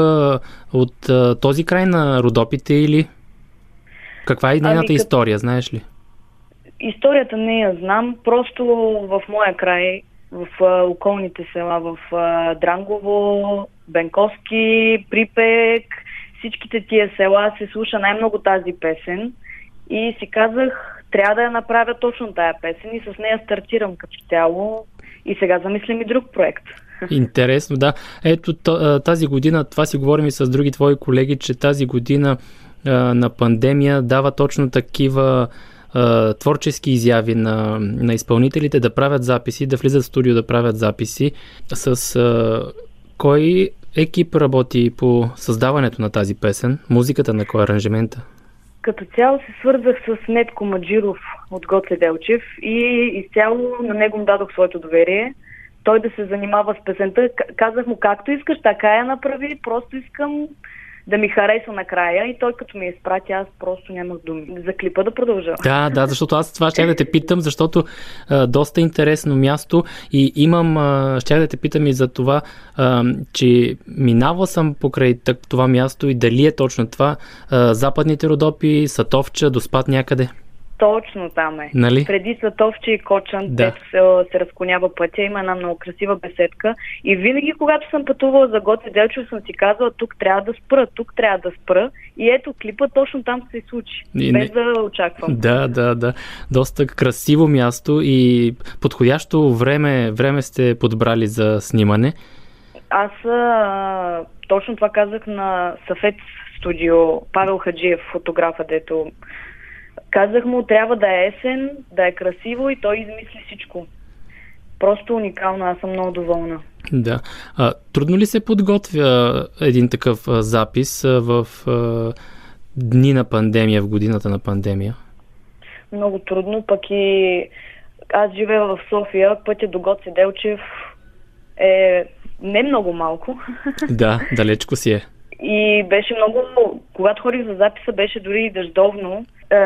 от а, този край на Родопите или? Каква е нейната Ами, история, знаеш ли? Историята не я знам, просто в моя край, в а, околните села, в а, Дрангово, Бенковски, Припек, всичките тия села се слуша най-много тази песен и си казах, трябва да я направя точно тая песен и с нея стартирам като цяло и сега замислям и друг проект. Интересно, да. Ето тази година, това си говорим и с други твои колеги, че тази година на пандемия дава точно такива творчески изяви на, на изпълнителите да правят записи, да влизат в студио да правят записи. С а, кой екип работи по създаването на тази песен? Музиката на кой аранжимента? Като цяло се свързах с Нетко Маджиров от Гоце Делчев и изцяло на него му дадох своето доверие. Той да се занимава с песента. Казах му както искаш, така я направи. Просто искам да ми хареса накрая и той като ми я изпрати, аз просто нямах думи. За клипа да продължа. Да, да, защото аз това ще да те питам, защото а, доста интересно място и имам, а, ще да те питам и за това, а, че минавал съм покрай това място и дали е точно това, а, западните родопи, Сатовча, Доспад някъде. Точно там е. Нали? Преди Сатовче и Кочан, Да. да. се, се разклонява пътя, има една много красива беседка. И винаги, когато съм пътувала за Гоце Делчев, съм си казвала, тук трябва да спра, тук трябва да спра. И ето клипа точно там се случи. И без не- да очаквам. Да, да, да. Доста красиво място и подходящо време, време сте подбрали за снимане. Аз а, точно това казах на Сафет студио, Павел Хаджиев, фотографа, дето казах му, трябва да е есен, да е красиво и той измисли всичко. Просто уникално, аз съм много доволна. Да. А, трудно ли се подготвя един такъв а, запис а, в а, дни на пандемия, в годината на пандемия? Много трудно, пък и аз живея в София, пътя до Гоце Делчев е не много малко. Да, далечко си е. И беше много, когато ходих за записа, беше дори и дъждовно. Е,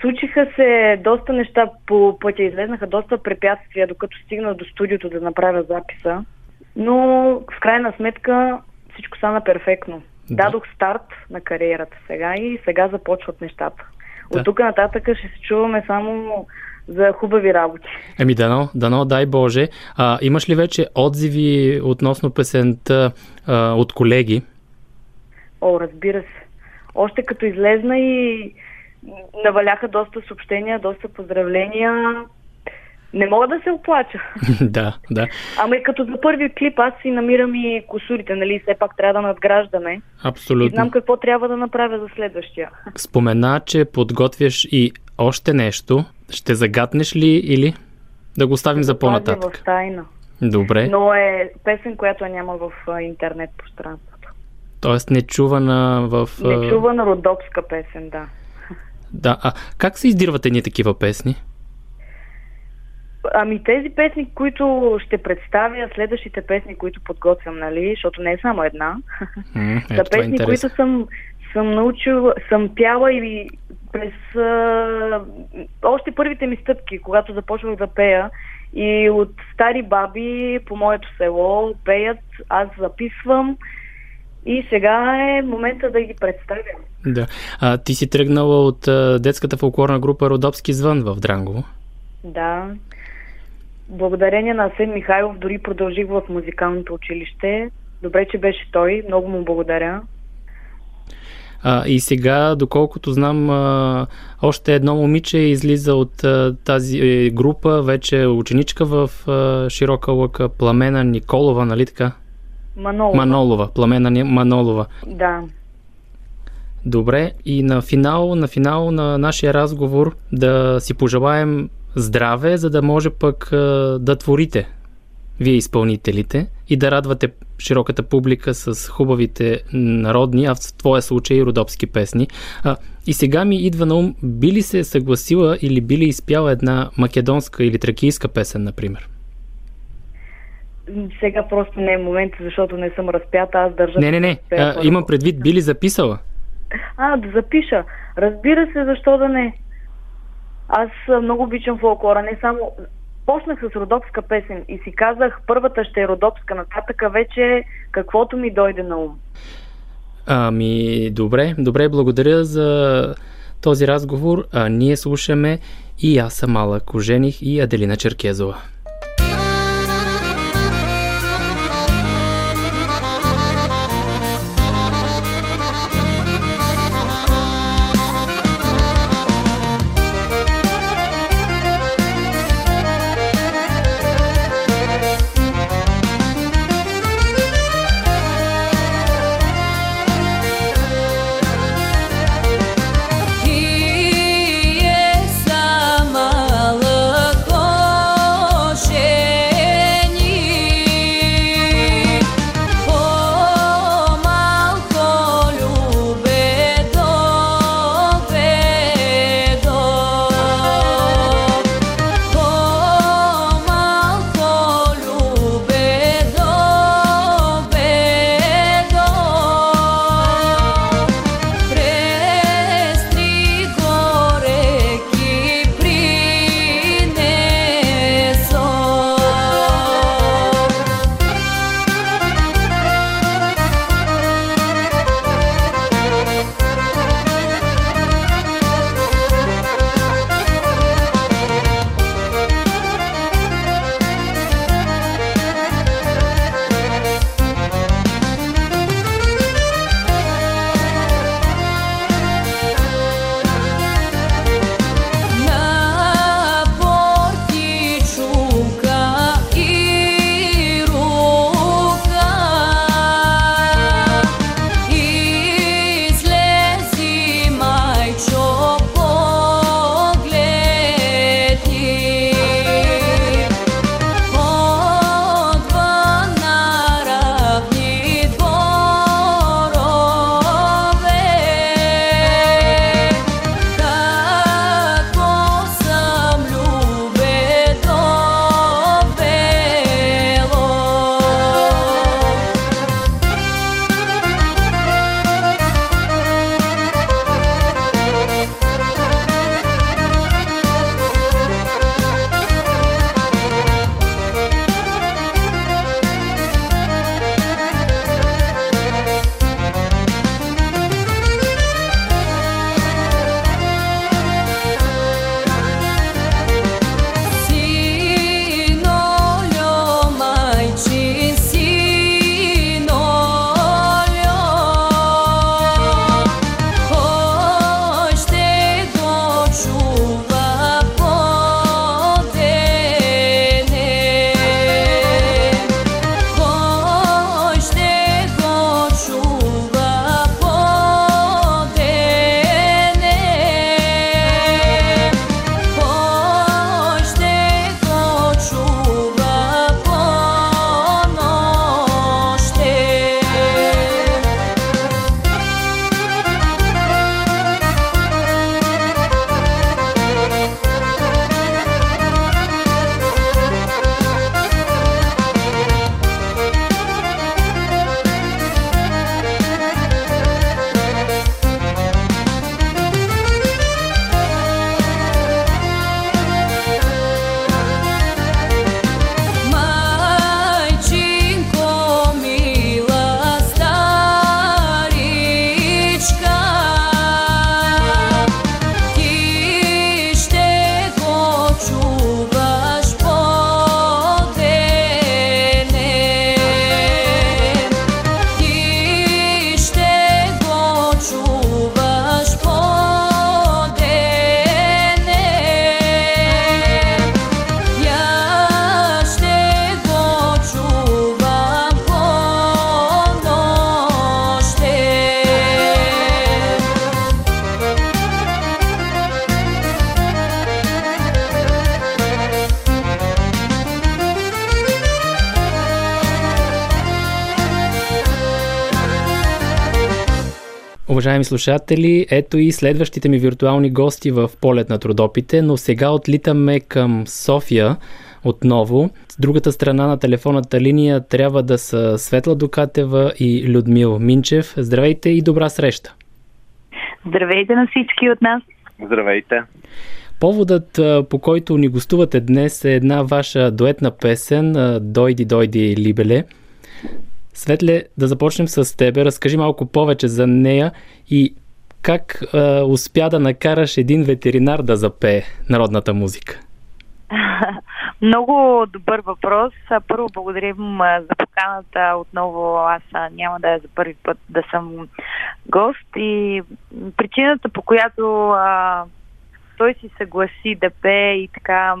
случиха се доста неща по пътя, излезнаха доста препятствия, докато стигна до студиото да направя записа. Но в крайна сметка всичко стана перфектно. Да. Дадох старт на кариерата сега и сега започват нещата. Да. От тук нататък ще се чуваме само за хубави работи. Еми, дано, дано, дай Боже. А, имаш ли вече отзиви относно песента а, от колеги? О, разбира се. Още като излезна и наваляха доста съобщения, доста поздравления. Не мога да се оплача. да, да, Ама и като за първи клип аз си намирам и косурите, нали? Все пак трябва да надграждаме. И абсолютно. знам какво трябва да направя за следващия. Спомена, че подготвяш и още нещо. Ще загатнеш ли или да го оставим за по-нататък? в тайна. Добре. Но е песен, която няма в интернет пространството. Тоест нечувана в... Нечувана родопска песен, да. Да, а как се издирват едни такива песни? Ами тези песни, които ще представя, следващите песни, които подготвям, нали, защото не е само една, М, са е песни, интересно. които съм, съм научила, съм пяла и през а, още първите ми стъпки, когато започвах да пея. И от стари баби по моето село пеят, аз записвам и сега е момента да ги представя. Да. А, ти си тръгнала от а, детската фолклорна група Родопски звън в Дрангово. Да. Благодарение на Асен Михайлов дори продължих в музикалното училище. Добре, че беше той. Много му благодаря. А, и сега, доколкото знам, а, още едно момиче излиза от а, тази е, група, вече е ученичка в а, Широка лъка, Пламена Николова, нали така? Манолова. Манолова, Пламена Манолова. Да. Добре, и на финал, на финал на нашия разговор да си пожелаем здраве, за да може пък да творите вие изпълнителите и да радвате широката публика с хубавите народни, а в твоя случай родопски песни. А, и сега ми идва на ум, би ли се съгласила или би ли изпяла една македонска или тракийска песен, например? Сега просто не е момент, защото не съм разпята, аз държа... Не, не, не. А, имам предвид, би ли записала? А, да запиша. Разбира се, защо да не. Аз много обичам фолклора, не само... Почнах с родопска песен и си казах, първата ще е родопска, нататъка вече каквото ми дойде на ум. Ами, добре, добре, благодаря за този разговор. А, ние слушаме и аз съм малък ожених и Аделина Черкезова. Слушатели, ето и следващите ми виртуални гости в полет на трудопите, но сега отлитаме към София отново. С другата страна на телефонната линия трябва да са Светла Докатева и Людмил Минчев. Здравейте и добра среща! Здравейте на всички от нас! Здравейте! Поводът, по който ни гостувате днес е една ваша дуетна песен Дойди, дойди, Либеле. Светле, да започнем с тебе. Разкажи малко повече за нея и как а, успя да накараш един ветеринар да запее народната музика. Много добър въпрос. Първо благодарим за поканата. Отново аз няма да е за първи път да съм гост и причината по която а, той си съгласи да пее и така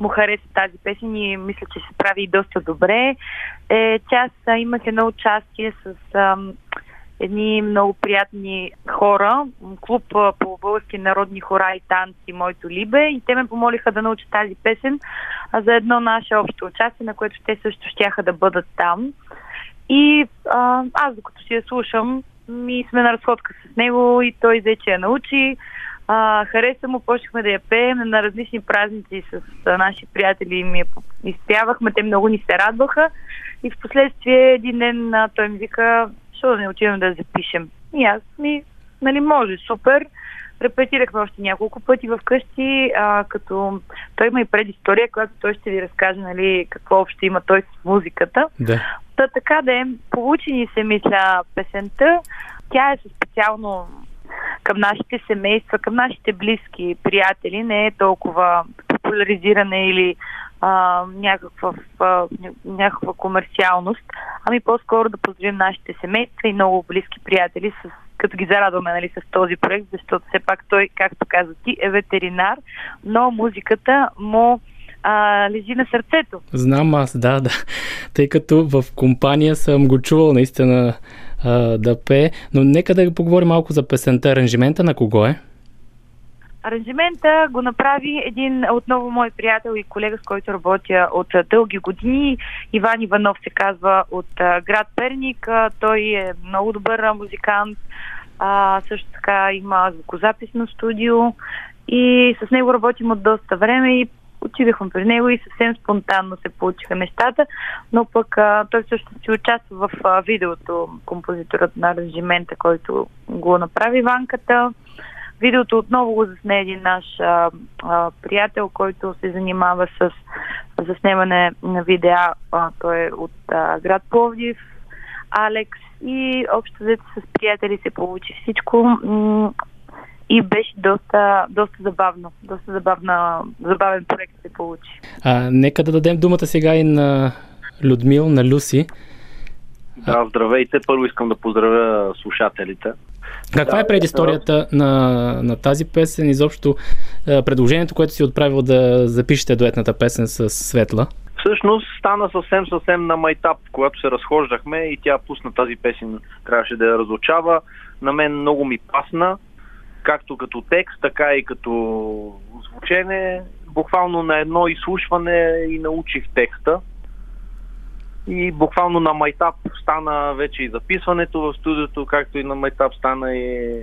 му хареса тази песен и мисля, че се прави и доста добре, е, че аз имах едно участие с ам, едни много приятни хора, клуб по български народни хора и танци Моето Либе и те ме помолиха да науча тази песен а, за едно наше общо участие, на което те също щяха да бъдат там. И а, аз докато си я слушам, ми сме на разходка с него и той взе, че я научи. А, хареса му, почнахме да я пеем на различни празници с а, наши приятели. Ми я по- изпявахме, те много ни се радваха. И в последствие един ден а, той ми вика, що да не отидем да запишем. И аз ми, нали, може, супер. Репетирахме още няколко пъти вкъщи, а, като той има и предистория, която той ще ви разкаже, нали, какво общо има той с музиката. Да. Та така да е, получи ни се, мисля, песента. Тя е специално към нашите семейства, към нашите близки приятели, не е толкова популяризиране или а, някаква, а, някаква комерциалност, ами по-скоро да поздравим нашите семейства и много близки приятели, с, като ги зарадваме нали, с този проект, защото все пак той, както каза ти, е ветеринар, но музиката му а, лежи на сърцето. Знам аз, да, да. Тъй като в компания съм го чувал наистина да пее. Но нека да поговорим малко за песента. Аранжимента на кого е? Аранжимента го направи един отново мой приятел и колега, с който работя от дълги години. Иван Иванов се казва от град Перник. Той е много добър музикант. А, също така има звукозаписно студио и с него работим от доста време и отидахме при него и съвсем спонтанно се получиха нещата, но пък а, той също си участва в а, видеото, композиторът на аранжимента, който го направи Ванката. Видеото отново го засне един наш а, а, приятел, който се занимава с заснемане на видеа. А, той е от а, град Пловдив, Алекс и общо взето с приятели се получи всичко и беше доста, доста забавно. Доста забавна, забавен проект се получи. А, нека да дадем думата сега и на Людмил, на Люси. Да, здравейте. Първо искам да поздравя слушателите. Каква е предисторията на, на тази песен? Изобщо предложението, което си отправил да запишете дуетната песен с Светла? Всъщност стана съвсем съвсем на майтап, когато се разхождахме и тя пусна тази песен, трябваше да я разучава. На мен много ми пасна, както като текст, така и като звучене. Буквално на едно изслушване и научих текста. И буквално на майтап стана вече и записването в студиото, както и на майтап стана и,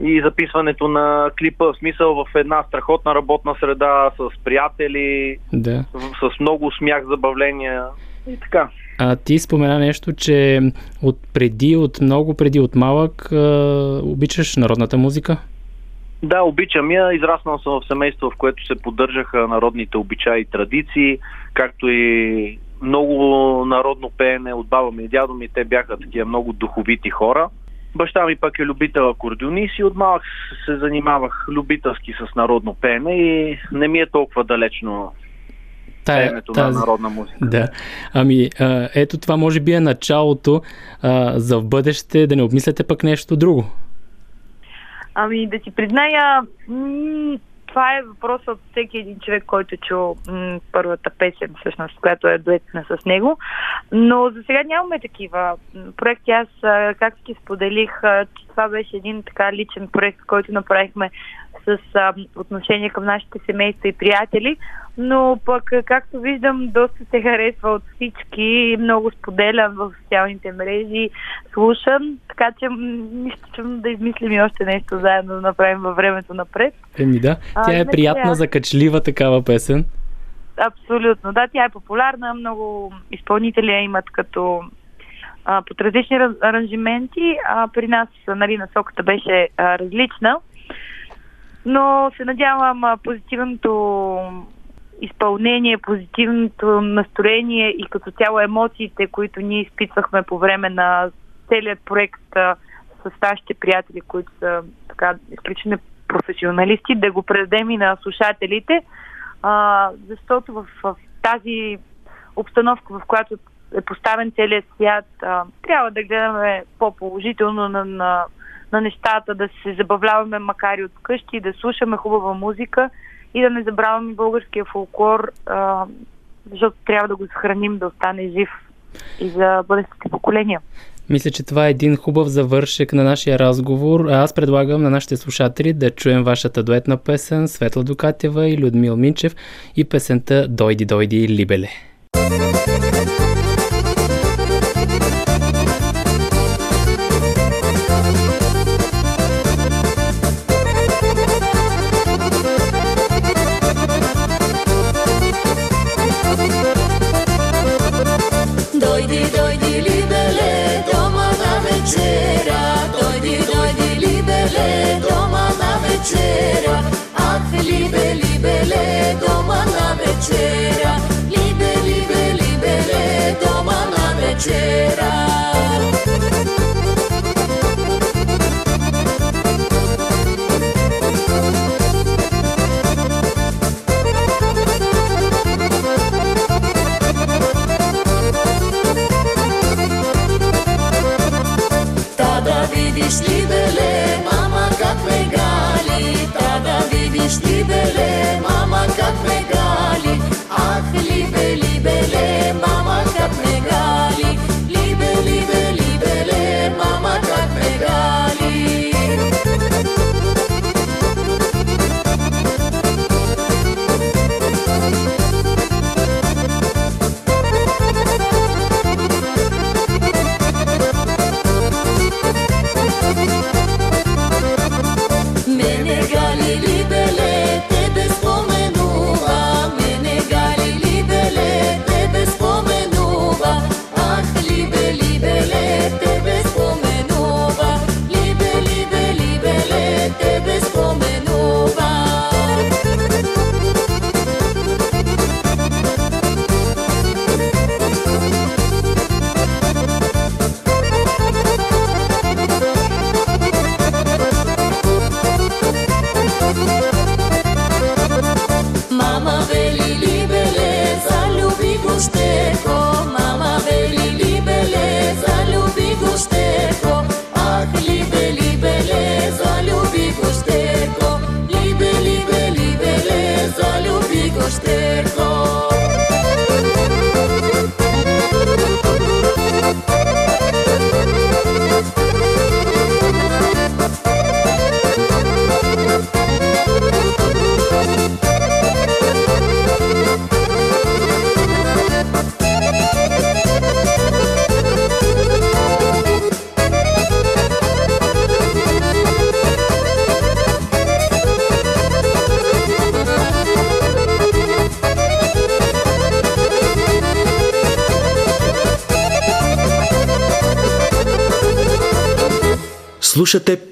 и записването на клипа. В смисъл в една страхотна работна среда с приятели, Да. в- с много смях, забавления и така. А ти спомена нещо, че от преди, от много преди, от малък, а, обичаш народната музика? Да, обичам я. Израснал съм в семейство, в което се поддържаха народните обичаи и традиции, както и много народно пеене от баба ми и дядо ми. Те бяха такива много духовити хора. Баща ми пък е любител акордеонист и от малък се занимавах любителски с народно пеене и не ми е толкова далечно пеенето на народна музика. Да. Ами, а, ето това може би е началото а, за в бъдеще да не обмисляте пък нещо друго. Ами да ти призная, м- това е въпрос от всеки един човек, който е чул м- първата песен, всъщност, която е дуетна с него. Но за сега нямаме такива проекти. Аз, както ти споделих, това беше един така личен проект, който направихме с а, отношение към нашите семейства и приятели, но пък, а, както виждам, доста се харесва от всички, много споделям в социалните мрежи, слушам, така че нищо чудно да измислим и още нещо заедно да направим във времето напред. Еми да, А, тя е иначе приятна, закачлива такава песен. Абсолютно, да, тя е популярна, много изпълнители я имат като а, под различни раз, аранжименти, а при нас нали, насоката беше а, различна. Но се надявам позитивното изпълнение, позитивното настроение и като цяло емоциите, които ние изпитвахме по време на целият проект с нашите приятели, които са така изключително професионалисти, да го предадем и на слушателите, а, защото в, в тази обстановка, в която е поставен целият свят, а, трябва да гледаме по-положително на, на, на нещата, да се забавляваме макар и от къщи, да слушаме хубава музика и да не забравяме българския фолклор, а, защото трябва да го съхраним, да остане жив и за бъдещите поколения. Мисля, че това е един хубав завършек на нашия разговор. Аз предлагам на нашите слушатели да чуем вашата дуетна песен Светла Докатева и Людмил Минчев и песента Дойди, дойди, Либеле. Dojdi,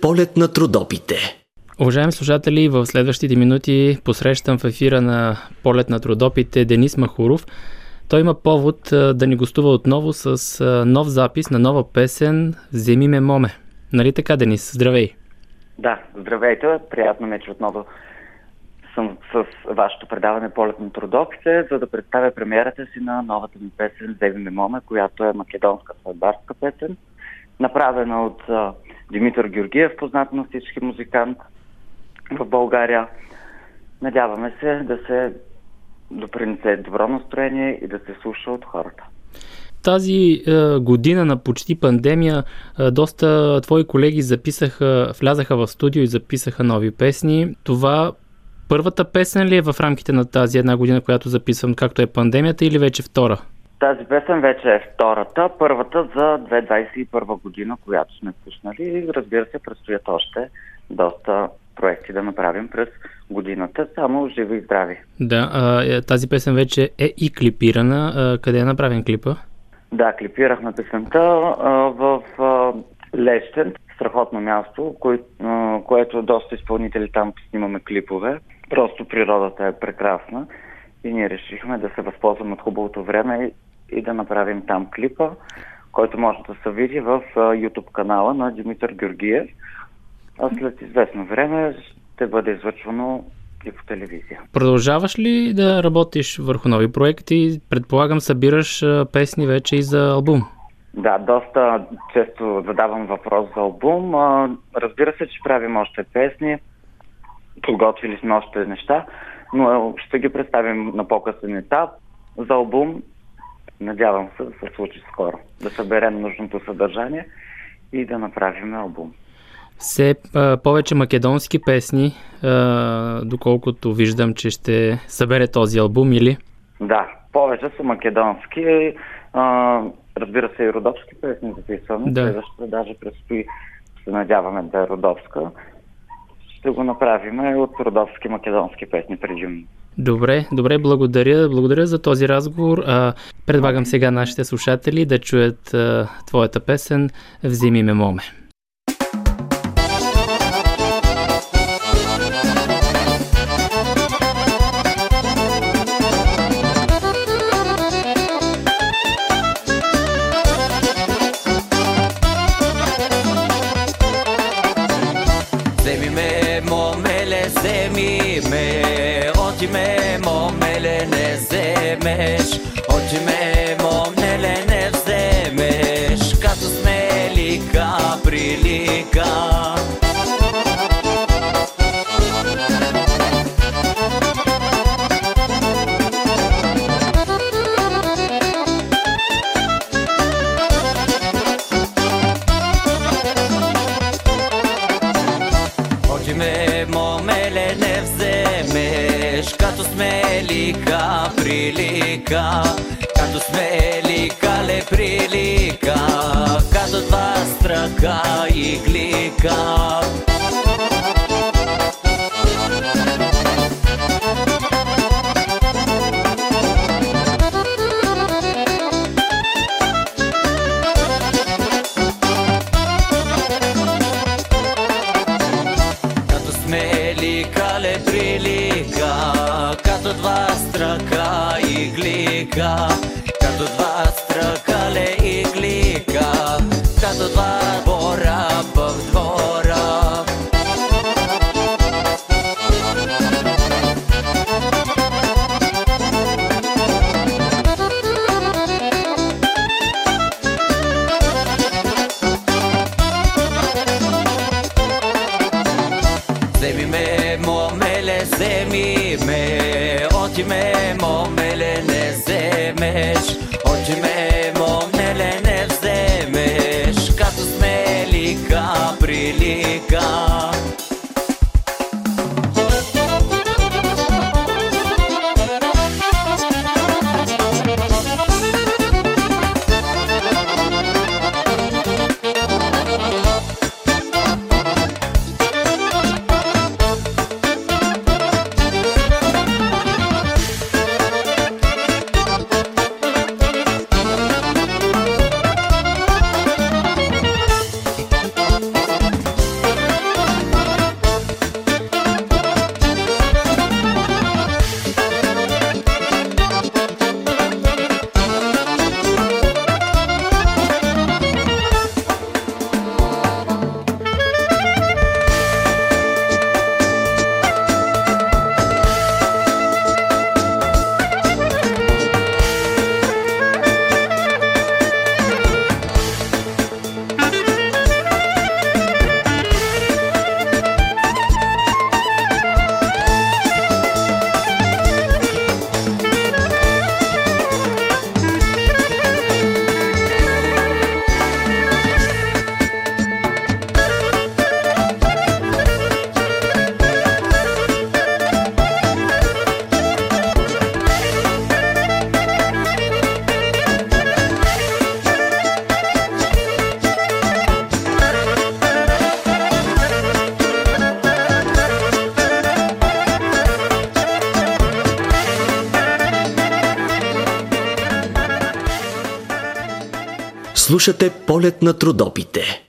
полет на трудопите. Уважаеми слушатели, в следващите минути посрещам в ефира на полет на трудопите Денис Махуров. Той има повод да ни гостува отново с нов запис на нова песен Вземи ме моме. Нали така, Денис? Здравей! Да, здравейте. Приятно ми е, че отново съм с вашето предаване Полет на трудопите, за да представя премиерата си на новата ми песен Вземи ме моме, която е македонска сватбарска песен, направена от Димитър Георгиев, познат на всички музикант в България. Надяваме се да се допринесе добро настроение и да се слуша от хората. тази е, година на почти пандемия е, доста твои колеги записаха, влязаха в студио и записаха нови песни. Това първата песен ли е в рамките на тази една година, която записвам, както е пандемията, или вече втора? Тази песен вече е втората, първата за 2021 година, която сме пуснали. И разбира се, предстоят още доста проекти да направим през годината, само живи и здрави. Да, а, е, тази песен вече е и клипирана. А, къде е направен клипа? Да, клипирахме песента а, в а, Лещен, страхотно място, кое, а, което доста изпълнители там снимаме клипове. Просто природата е прекрасна и ние решихме да се възползваме от хубавото време и, да направим там клипа, който може да се види в YouTube канала на Димитър Георгиев. А след известно време ще бъде излъчвано и по телевизия. Продължаваш ли да работиш върху нови проекти? Предполагам, събираш песни вече и за албум. Да, доста често задавам въпрос за албум. Разбира се, че правим още песни, подготвили сме още неща, но ще ги представим на по-късен етап за албум. Надявам се да се случи скоро, да съберем нужното съдържание и да направим албум. Все а, повече македонски песни, а, доколкото виждам, че ще събере този албум или? Да, повече са македонски. А, разбира се, и родопски песни записваме. Да. Следващата даже предстои, се надяваме да е родопска. Ще го направим от родопски македонски песни предимно. Добре, добре, благодаря. Благодаря за този разговор. Предлагам сега нашите слушатели да чуят твоята песен Вземи ме, моме. Слушате полет на трудопите.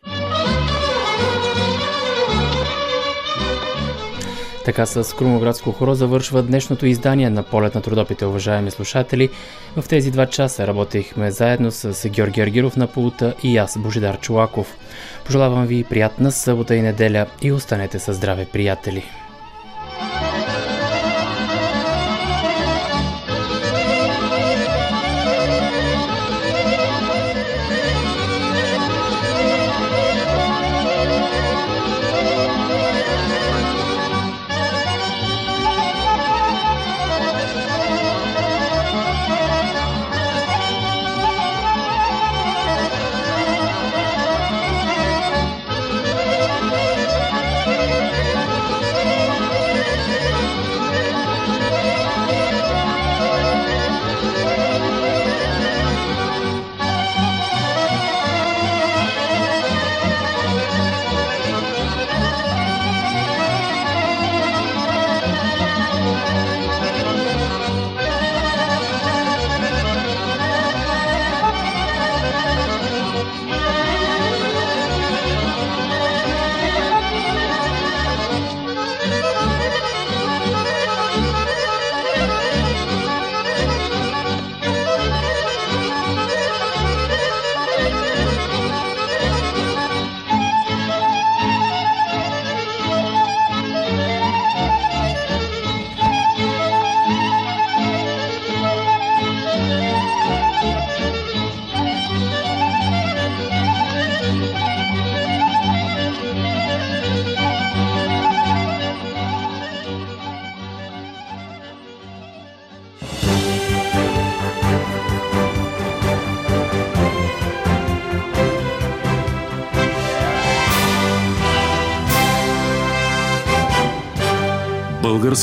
Така с Крумоградско хоро завършва днешното издание на Полет на трудопите, уважаеми слушатели. В тези два часа работихме заедно с Георги Аргиров на пулта и аз, Божидар Чулаков. Пожелавам ви приятна събота и неделя и останете със здраве, приятели!